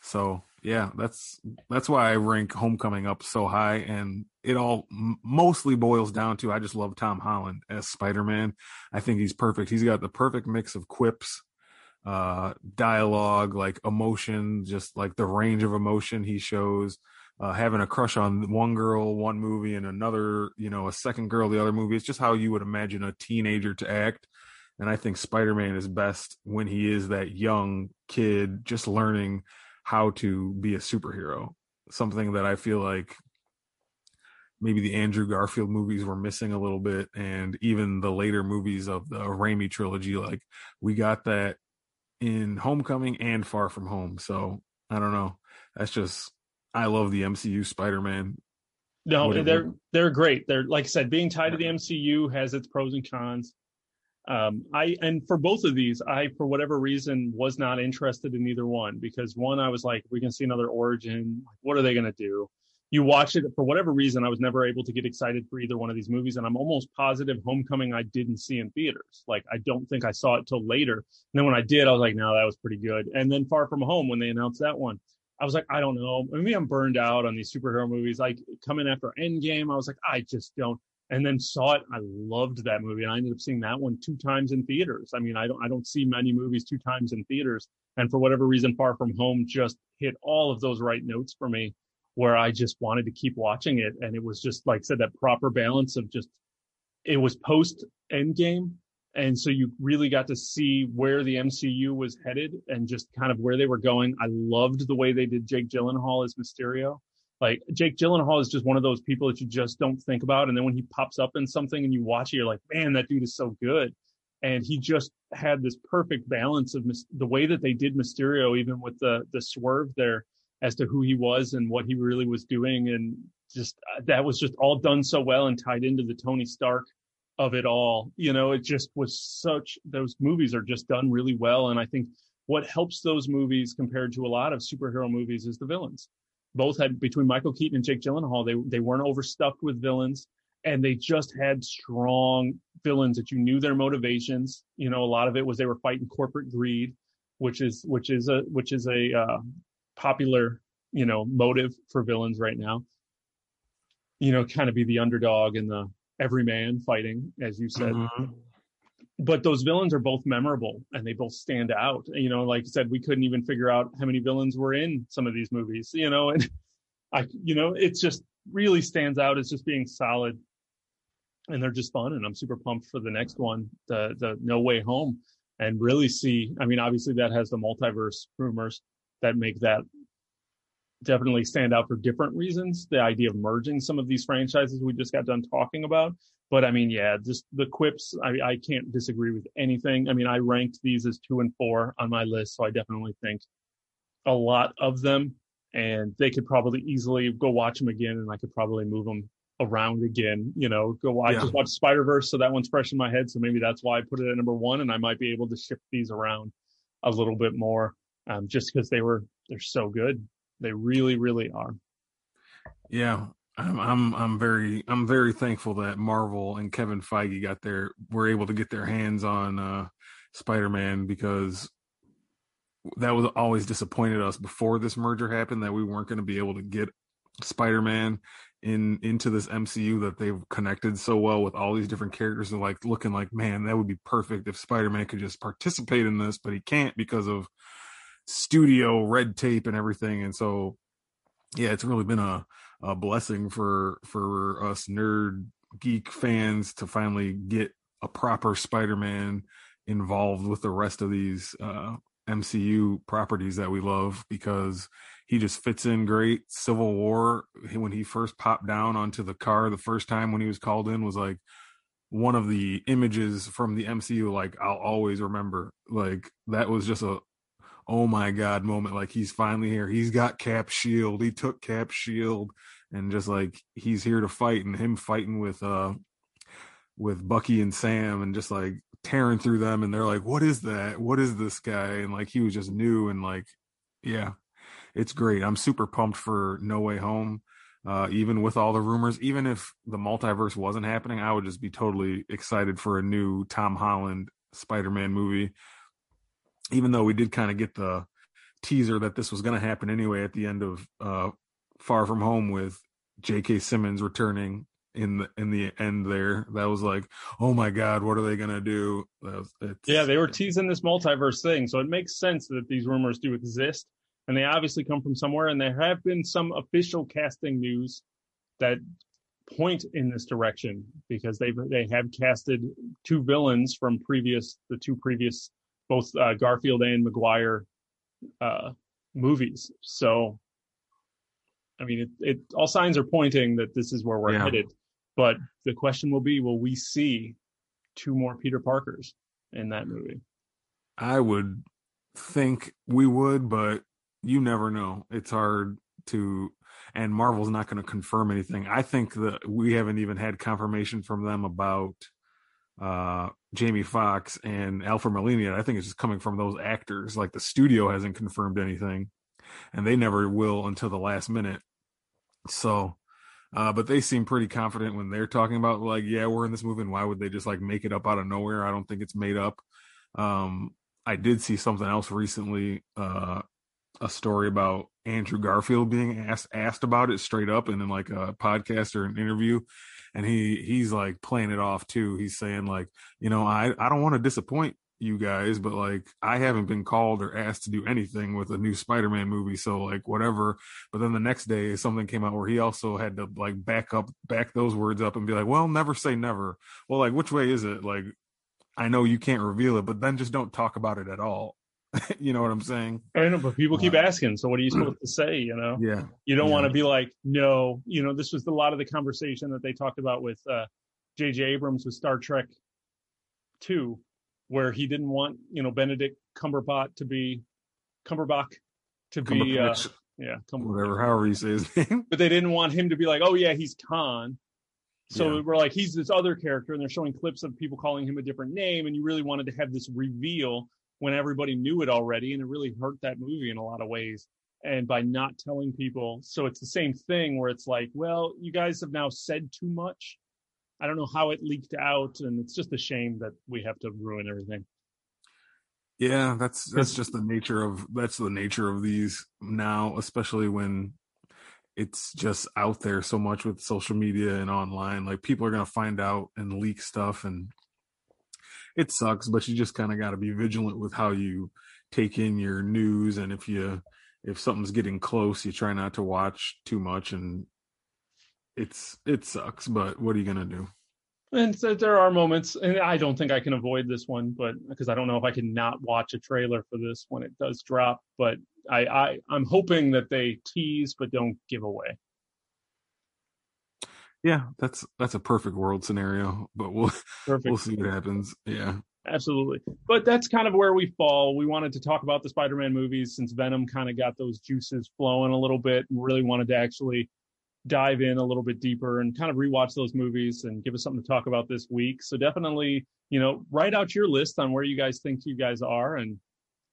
So yeah, that's that's why I rank Homecoming up so high, and it all mostly boils down to I just love Tom Holland as Spider Man. I think he's perfect. He's got the perfect mix of quips, uh, dialogue, like emotion, just like the range of emotion he shows. Uh, having a crush on one girl, one movie, and another, you know, a second girl, the other movie. It's just how you would imagine a teenager to act. And I think Spider Man is best when he is that young kid just learning how to be a superhero. Something that I feel like maybe the Andrew Garfield movies were missing a little bit, and even the later movies of the Raimi trilogy. Like we got that in Homecoming and Far From Home. So I don't know. That's just I love the MCU Spider Man. No, they're they're great. They're like I said, being tied to the MCU has its pros and cons. Um, I and for both of these, I for whatever reason was not interested in either one because one, I was like, we can see another origin. What are they going to do? You watch it for whatever reason, I was never able to get excited for either one of these movies, and I'm almost positive Homecoming I didn't see in theaters. Like I don't think I saw it till later. And then when I did, I was like, no, that was pretty good. And then Far From Home when they announced that one. I was like, I don't know. Maybe I'm burned out on these superhero movies. Like coming after Endgame, I was like, I just don't and then saw it. I loved that movie, and I ended up seeing that one two times in theaters. I mean, I don't I don't see many movies two times in theaters, and for whatever reason, Far From Home just hit all of those right notes for me, where I just wanted to keep watching it, and it was just like I said that proper balance of just it was post Endgame, and so you really got to see where the MCU was headed and just kind of where they were going. I loved the way they did Jake Gyllenhaal as Mysterio. Like Jake Gyllenhaal is just one of those people that you just don't think about. And then when he pops up in something and you watch it, you're like, man, that dude is so good. And he just had this perfect balance of the way that they did Mysterio, even with the the swerve there as to who he was and what he really was doing, and just uh, that was just all done so well and tied into the Tony Stark of it all. You know, it just was such. Those movies are just done really well, and I think what helps those movies compared to a lot of superhero movies is the villains both had between Michael Keaton and Jake Gyllenhaal, they they weren't overstuffed with villains, and they just had strong villains that you knew their motivations. You know, a lot of it was they were fighting corporate greed, which is which is a which is a uh, popular you know motive for villains right now. You know, kind of be the underdog and the everyman fighting, as you said. Mm-hmm but those villains are both memorable and they both stand out. You know, like I said, we couldn't even figure out how many villains were in some of these movies, you know, and I, you know, it's just really stands out as just being solid and they're just fun. And I'm super pumped for the next one, the, the No Way Home and really see, I mean, obviously that has the multiverse rumors that make that definitely stand out for different reasons. The idea of merging some of these franchises we just got done talking about, But I mean, yeah, just the quips. I, I can't disagree with anything. I mean, I ranked these as two and four on my list, so I definitely think a lot of them, and they could probably easily go watch them again, and I could probably move them around again. You know, go watch Yeah. just watch Spider Verse, so that one's fresh in my head. So maybe that's why I put it at number one, and I might be able to shift these around a little bit more, um, just because they were they're so good. They really, really are. Yeah, I'm I'm I'm very I'm very thankful that Marvel and Kevin Feige got their were able to get their hands on uh Spider-Man because that was always disappointed us before this merger happened that we weren't going to be able to get Spider-Man in into this MCU that they've connected so well with all these different characters and like looking like man that would be perfect if Spider-Man could just participate in this but he can't because of studio red tape and everything and so yeah it's really been a a blessing for for us nerd geek fans to finally get a proper Spider-Man involved with the rest of these uh MCU properties that we love because he just fits in great. Civil War when he first popped down onto the car the first time when he was called in was like one of the images from the MCU like I'll always remember. Like that was just a oh my god moment like he's finally here. He's got Cap shield. He took Cap shield and just like he's here to fight and him fighting with uh with Bucky and Sam and just like tearing through them and they're like what is that? What is this guy? And like he was just new and like yeah. It's great. I'm super pumped for No Way Home. Uh, even with all the rumors, even if the multiverse wasn't happening, I would just be totally excited for a new Tom Holland Spider-Man movie. Even though we did kind of get the teaser that this was going to happen anyway at the end of uh, Far From Home with J.K. Simmons returning in the in the end there. That was like, oh my god, what are they going to do? Was- Yeah, they were teasing this multiverse thing, so it makes sense that these rumors do exist, and they obviously come from somewhere. And there have been some official casting news that point in this direction because they they have casted two villains from previous the two previous both uh, Garfield and Maguire uh, movies. So, I mean, it, it all signs are pointing that this is where we're Yeah. headed. But the question will be, will we see two more Peter Parkers in that movie? I would think we would, but you never know. It's hard to, and Marvel's not going to confirm anything. I think that we haven't even had confirmation from them about uh Jamie Foxx and Alfred Molina. I think it's just coming from those actors. Like the studio hasn't confirmed anything, and they never will until the last minute. So, uh, but they seem pretty confident when they're talking about like, yeah, we're in this movie. And why would they just like make it up out of nowhere? I don't think it's made up. Um, I did see something else recently, uh, a story about Andrew Garfield being asked asked about it straight up and in like a podcast or an interview. And he he's like playing it off too. He's saying like, you know, I, I don't want to disappoint you guys, but like I haven't been called or asked to do anything with a new Spider-Man movie. So like whatever. But then the next day something came out where he also had to like back up back those words up and be like, well, never say never. Well, like which way is it? Like I know you can't reveal it, but then just don't talk about it at all. *laughs* you know what I'm saying? I know, but people keep asking. So what are you supposed to say? You know, Yeah. you don't Yeah. want to be like, no. You know, this was a lot of the conversation that they talked about with uh, J.J. Abrams with Star Trek Two, where he didn't want you know Benedict Cumberbatch to be Cumberbach to be uh, yeah, Cumber- whatever, however you say his *laughs* name. but they didn't want him to be like, oh yeah, he's Khan. So Yeah. we're like, he's this other character, and they're showing clips of people calling him a different name, and you really wanted to have this reveal when everybody knew it already, and it really hurt that movie in a lot of ways. And by not telling people, so it's the same thing where it's like, well, you guys have now said too much. I don't know how it leaked out, and it's just a shame that we have to ruin everything. Yeah, that's that's just the nature of that's the nature of these now, especially when it's just out there so much with social media and online. Like people are gonna find out and leak stuff, and it sucks. But you just kind of got to be vigilant with how you take in your news, and if you if something's getting close, you try not to watch too much, and it's it sucks. But what are you gonna do? And so there are moments, and I don't think I can avoid this one, but because I don't know if I can not watch a trailer for this when it does drop. But I, I I'm hoping that they tease but don't give away. Yeah, that's that's a perfect world scenario, but we'll *laughs* perfect. we'll see what happens. Yeah. Absolutely. But that's kind of where we fall. We wanted to talk about the Spider-Man movies since Venom kind of got those juices flowing a little bit and really wanted to actually dive in a little bit deeper and kind of rewatch those movies and give us something to talk about this week. So definitely, you know, write out your list on where you guys think you guys are and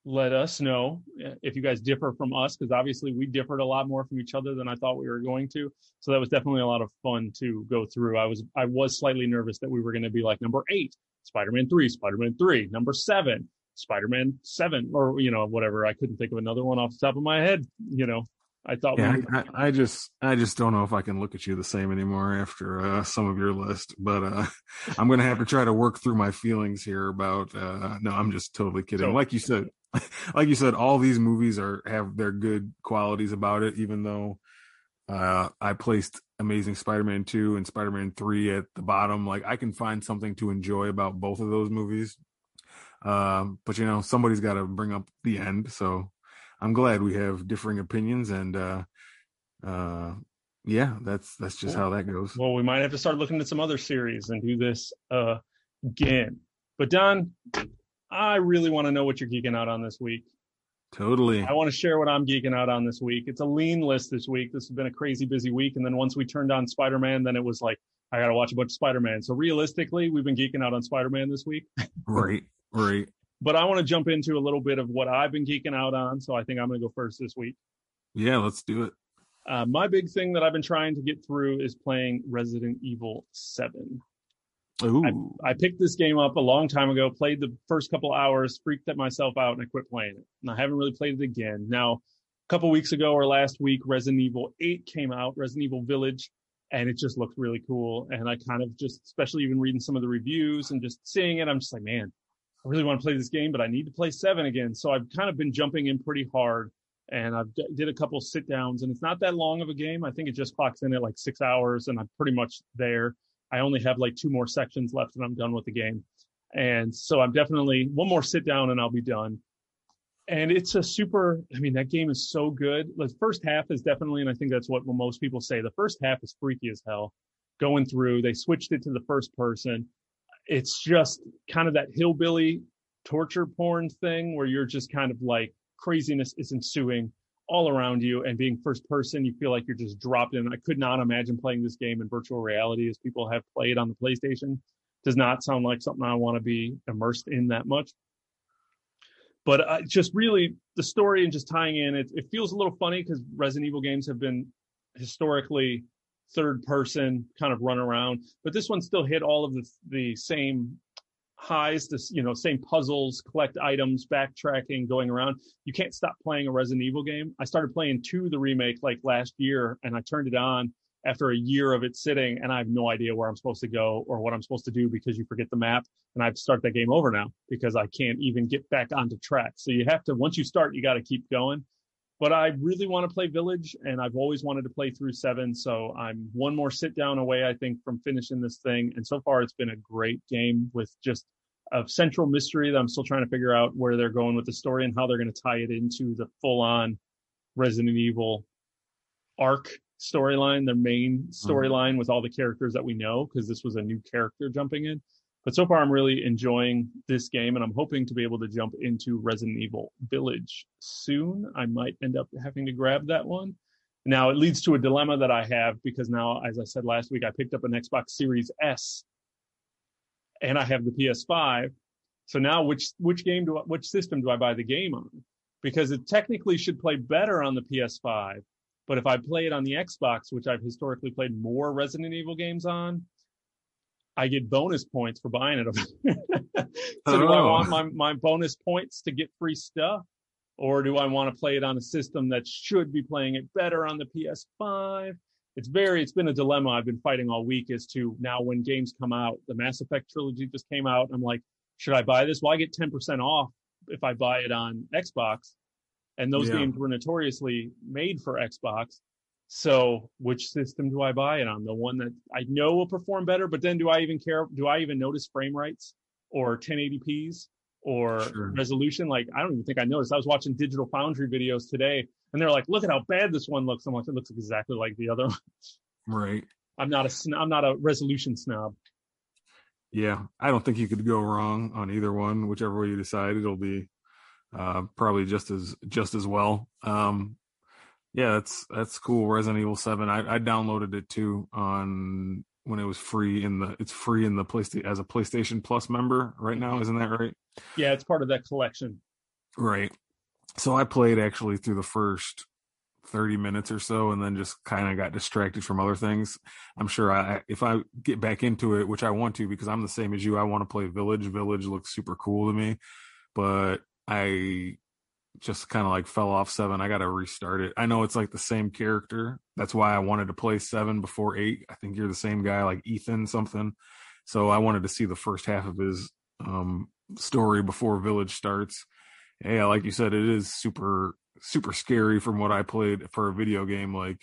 let us know eh, if you guys differ from us because obviously we differed a lot more from each other than I thought we were going to. So that was definitely a lot of fun to go through. I was I was slightly nervous that we were going to be like number 8, Spider-Man 3, Spider-Man 3, number 7, Spider-Man 7 or you know whatever. I couldn't think of another one off the top of my head, you know. I thought yeah, we I, I, just I just don't know if I can look at you the same anymore after uh, some of your list, but uh, *laughs* I'm gonna have to try to work through my feelings here about. Uh, no, I'm just totally kidding. So, like you said, *laughs* like you said, all these movies are have their good qualities about it. Even though uh, I placed Amazing Spider-Man two and Spider-Man three at the bottom, like I can find something to enjoy about both of those movies. Um, but you know, somebody's got to bring up the end, so I'm glad we have differing opinions and. uh uh yeah that's that's just how that goes well we might have to start looking at some other series and do this uh again but don I really want to know what you're geeking out on this week. Totally. I want to share what I'm geeking out on this week. It's a lean list this week. This has been a crazy busy week. And then once we turned on Spider Man, then it was like, I got to watch a bunch of Spider Man. So realistically, we've been geeking out on Spider Man this week. right. Right. But I want to jump into a little bit of what I've been geeking out on. So I think I'm going to go first this week. Yeah, let's do it. Uh, my big thing that I've been trying to get through is playing Resident Evil 7. I, I, picked this game up a long time ago, played the first couple hours, freaked at myself out, and I quit playing it. And I haven't really played it again. Now, a couple weeks ago or last week, Resident Evil 8 came out, Resident Evil Village, and it just looked really cool. And I kind of just, especially even reading some of the reviews and just seeing it, I'm just like, man, I really want to play this game, but I need to play 7 again. So I've kind of been jumping in pretty hard. And I've d- did a couple sit downs, and it's not that long of a game. I think it just clocks in at like six hours, and I'm pretty much there I only have like two more sections left and I'm done with the game. And so I'm definitely one more sit down and I'll be done. And it's a super, I mean, that game is so good. The first half is definitely, and I think that's what most people say, the first half is freaky as hell going through. They switched it to the first person. It's just kind of that hillbilly torture porn thing where you're just kind of like craziness is ensuing all around you and being first person, you feel like you're just dropped in. I could not imagine playing this game in virtual reality as people have played on the PlayStation. Does not sound like something I want to be immersed in that much. But uh, just really the story and just tying in, it, it feels a little funny because Resident Evil games have been historically third person kind of run around, but this one still hit all of the the same highs, this you know same puzzles, collect items, backtracking, going around. You can't stop playing a Resident Evil game. I started playing two, the remake, like last year, and I turned it on after a year of it sitting, and I have no idea where I'm supposed to go or what I'm supposed to do because you forget the map, and I have start that game over now because I can't even get back onto track. So you have to once you start, you got to keep going. But I really want to play Village, and I've always wanted to play through seven. So I'm one more sit down away, I think, from finishing this thing. And so far, it's been a great game with just a central mystery that I'm still trying to figure out where they're going with the story and how they're going to tie it into the full on Resident Evil arc storyline, their main mm-hmm. storyline mm-hmm. with all the characters that we know, because this was a new character jumping in. But so far, I'm really enjoying this game, and I'm hoping to be able to jump into Resident Evil Village soon. I might end up having to grab that one. Now, it leads to a dilemma that I have because now, as I said last week, I picked up an Xbox Series S, and I have the PS5. So now, which which game do I, which system do I buy the game on? Because it technically should play better on the PS5, but if I play it on the Xbox, which I've historically played more Resident Evil games on, I get bonus points for buying it. *laughs* so oh. do I oh. want my, my bonus points to get free stuff? Or do I want to play it on a system that should be playing it better on the PS5? It's very, it's been a dilemma I've been fighting all week as to now when games come out. The Mass Effect trilogy just came out. I'm like, should I buy this? Well, I get 10% off if I buy it on Xbox. And those yeah. games were notoriously made for Xbox. So which system do I buy it on? The one that I know will perform better, but then do I even care? Do I even notice frame rates or 1080p's or sure. resolution? Like, I don't even think I noticed. I was watching Digital Foundry videos today and they're like, look at how bad this one looks. I'm like, it looks exactly like the other *laughs* one. Right. I'm not a sn- I'm not a resolution snob. Yeah, I don't think you could go wrong on either one. Whichever way you decide, it'll be uh, probably just as just as well. Um, yeah, that's that's cool. Resident Evil Seven. I, I downloaded it too on when it was free in the. It's free in the PlayStation as a PlayStation Plus member right now. Isn't that right? Yeah, it's part of that collection. Right. So I played actually through the first 30 minutes or so and then just kind of got distracted from other things. I'm sure I if I get back into it, which I want to because I'm the same as you, I want to play Village. Village looks super cool to me, but I just kind of like fell off 7. I got to restart it. I know it's like the same character. That's why I wanted to play 7 before 8. I think you're the same guy like Ethan something. So I wanted to see the first half of his um story before Village starts. Yeah, like you said, it is super super scary from what I played for a video game. Like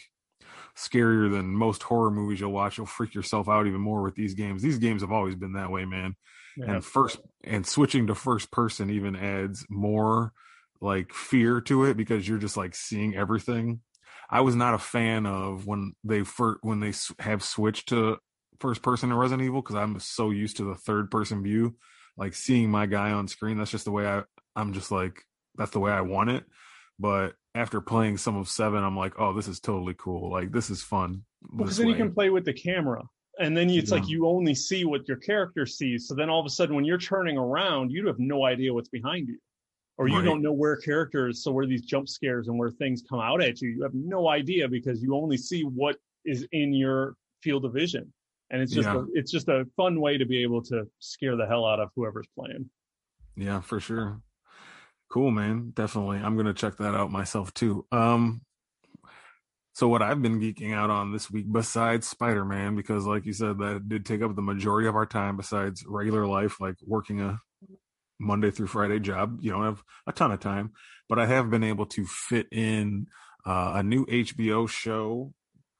scarier than most horror movies you'll watch. You'll freak yourself out even more with these games. These games have always been that way, man. Yeah. And first and switching to first person even adds more like fear to it because you're just like seeing everything. I was not a fan of when they first when they have switched to first person in Resident Evil because I'm so used to the third person view, like seeing my guy on screen. That's just the way I I'm just like that's the way I want it. But after playing some of seven, I'm like, oh, this is totally cool. Like this is fun. Because then way. you can play with the camera. And then it's yeah. like you only see what your character sees. So then all of a sudden when you're turning around, you have no idea what's behind you. Or you right. don't know where characters, so where these jump scares and where things come out at you, you have no idea because you only see what is in your field of vision. And it's just yeah. a, it's just a fun way to be able to scare the hell out of whoever's playing. Yeah, for sure. Cool, man. Definitely. I'm going to check that out myself too. Um, so what I've been geeking out on this week, besides Spider-Man, because like you said, that did take up the majority of our time besides regular life, like working a Monday through Friday job. You don't have a ton of time, but I have been able to fit in uh, a new HBO show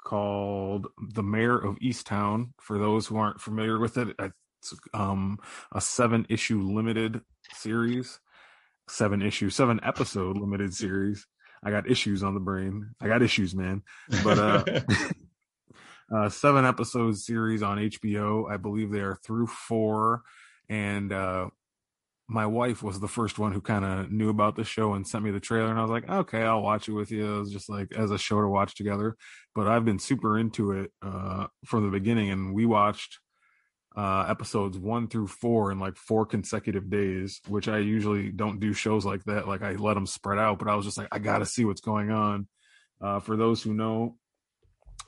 called The Mare of Easttown. For those who aren't familiar with it, it's um, a seven issue limited series seven issue, seven episode limited series. I got issues on the brain. I got issues, man. But uh, *laughs* uh seven episode series on HBO. I believe they are through four. And uh my wife was the first one who kind of knew about the show and sent me the trailer and I was like, okay, I'll watch it with you. It was just like as a show to watch together. But I've been super into it uh from the beginning and we watched uh, episodes one through four in like four consecutive days, which I usually don't do shows like that. Like I let them spread out, but I was just like, I got to see what's going on. Uh, for those who know,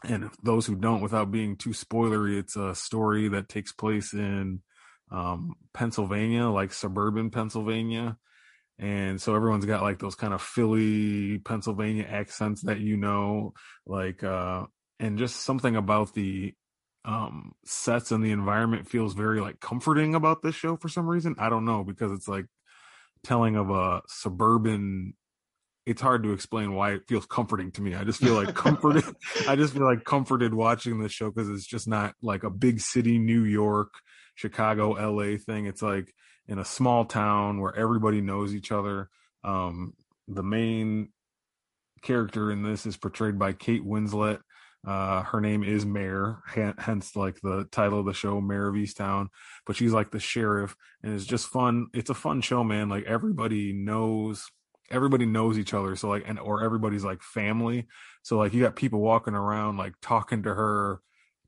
and those who don't, without being too spoilery, it's a story that takes place in um, Pennsylvania, like suburban Pennsylvania. And so everyone's got like those kind of Philly, Pennsylvania accents that you know, like, uh, and just something about the um sets and the environment feels very like comforting about this show for some reason. I don't know because it's like telling of a suburban it's hard to explain why it feels comforting to me. I just feel like comforted. *laughs* I just feel like comforted watching this show because it's just not like a big city, New York, Chicago, LA thing. It's like in a small town where everybody knows each other. Um, the main character in this is portrayed by Kate Winslet, uh, her name is Mare, hence like the title of the show, Mare of Easttown. But she's like the sheriff, and it's just fun. It's a fun show, man. Like everybody knows, everybody knows each other. So like, and or everybody's like family. So like, you got people walking around like talking to her,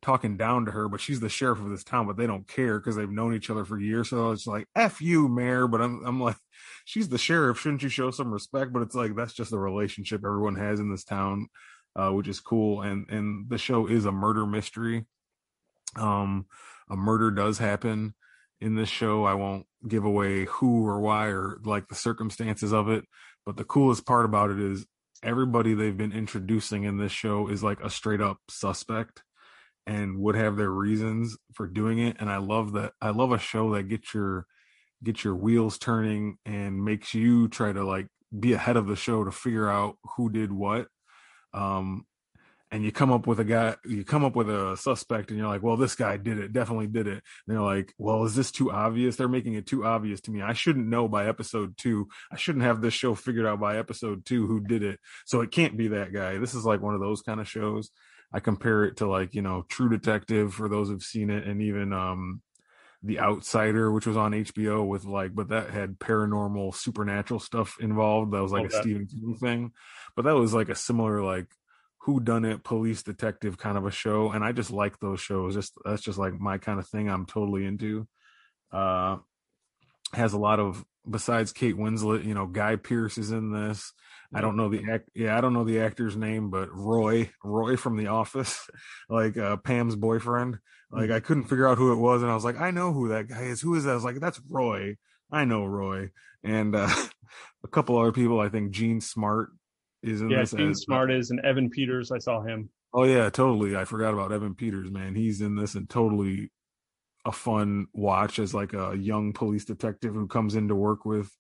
talking down to her, but she's the sheriff of this town, but they don't care because they've known each other for years. So it's like, F you, Mare. But I'm, I'm like, *laughs* she's the sheriff. Shouldn't you show some respect? But it's like, that's just the relationship everyone has in this town uh, which is cool. And and the show is a murder mystery. Um, a murder does happen in this show. I won't give away who or why or like the circumstances of it. But the coolest part about it is everybody they've been introducing in this show is like a straight up suspect and would have their reasons for doing it. And I love that. I love a show that gets your get your wheels turning and makes you try to like be ahead of the show to figure out who did what um, and you come up with a guy, you come up with a suspect, and you're like, well, this guy did it, definitely did it. And they're like, well, is this too obvious? They're making it too obvious to me. I shouldn't know by episode two. I shouldn't have this show figured out by episode two who did it. So it can't be that guy. This is like one of those kind of shows. I compare it to like, you know, True Detective for those who've seen it, and even um The Outsider, which was on HBO with like, but that had paranormal supernatural stuff involved. That was like Okay. a Stephen King thing. But that was like a similar like who done it police detective kind of a show and i just like those shows just that's just like my kind of thing i'm totally into uh has a lot of besides kate winslet you know guy pearce is in this i don't know the act yeah i don't know the actor's name but roy roy from the office *laughs* like uh pam's boyfriend like i couldn't figure out who it was and i was like i know who that guy is who is that i was like that's roy i know roy and uh *laughs* a couple other people i think jean smart is in Yeah, this Jean as- Smart is and Evan Peters. I saw him. Oh yeah, totally. I forgot about Evan Peters, man. He's in this and totally a fun watch as like a young police detective who comes in to work with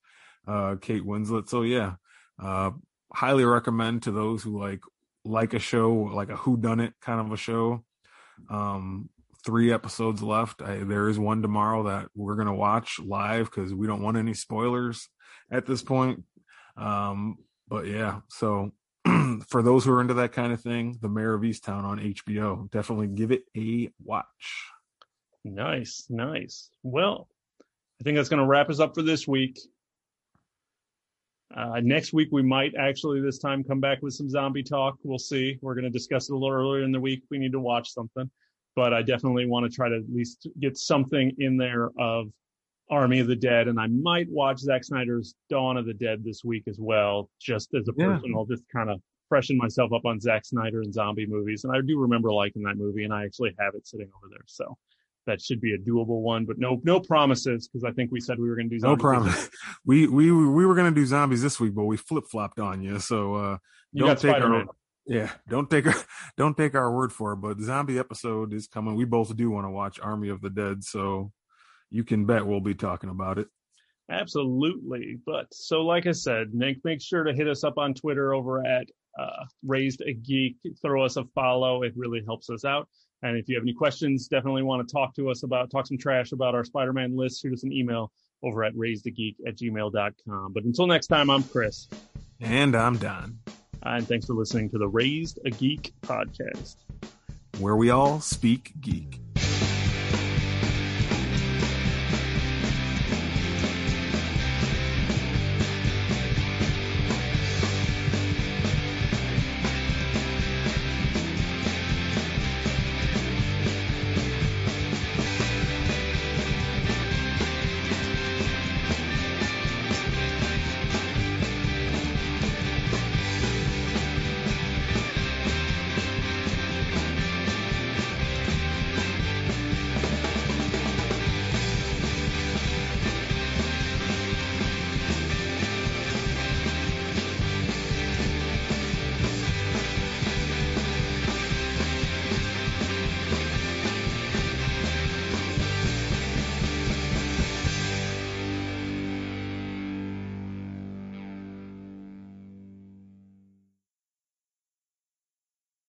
uh Kate Winslet. So yeah. Uh highly recommend to those who like like a show, like a who done it kind of a show. Um three episodes left. I, there is one tomorrow that we're to watch live cuz we don't want any spoilers at this point. Um but yeah, so *clears throat* for those who are into that kind of thing, The Mare of Easttown on HBO. Definitely give it a watch. Nice, nice. Well, I think that's going to wrap us up for this week. Uh, next week, we might actually this time come back with some zombie talk. We'll see. We're going to discuss it a little earlier in the week. We need to watch something, but I definitely want to try to at least get something in there of Army of the Dead, and I might watch Zack Snyder's Dawn of the Dead this week as well, just as a Yeah. personal, just kind of freshen myself up on Zack Snyder and zombie movies. And I do remember liking that movie, and I actually have it sitting over there, so that should be a doable one. But no, no promises because I think we said we were going to do No zombies. problem. *laughs* We we we were gonna do zombies this week, but we flip flopped on you. So uh You don't take Spider Man. our yeah, don't take our *laughs* don't take our word for it. But the zombie episode is coming. We both do want to watch Army of the Dead, so you can bet we'll be talking about it. Absolutely. But so, like I said, Nick, make sure to hit us up on Twitter over at uh, Raised a Geek. Throw us a follow. It really helps us out. And if you have any questions, definitely want to talk to us about, talk some trash about our Spider Man list, shoot us an email over at raisedageek at gmail.com. But until next time, I'm Chris. And I'm Don, And thanks for listening to the Raised a Geek podcast. where we all speak geek.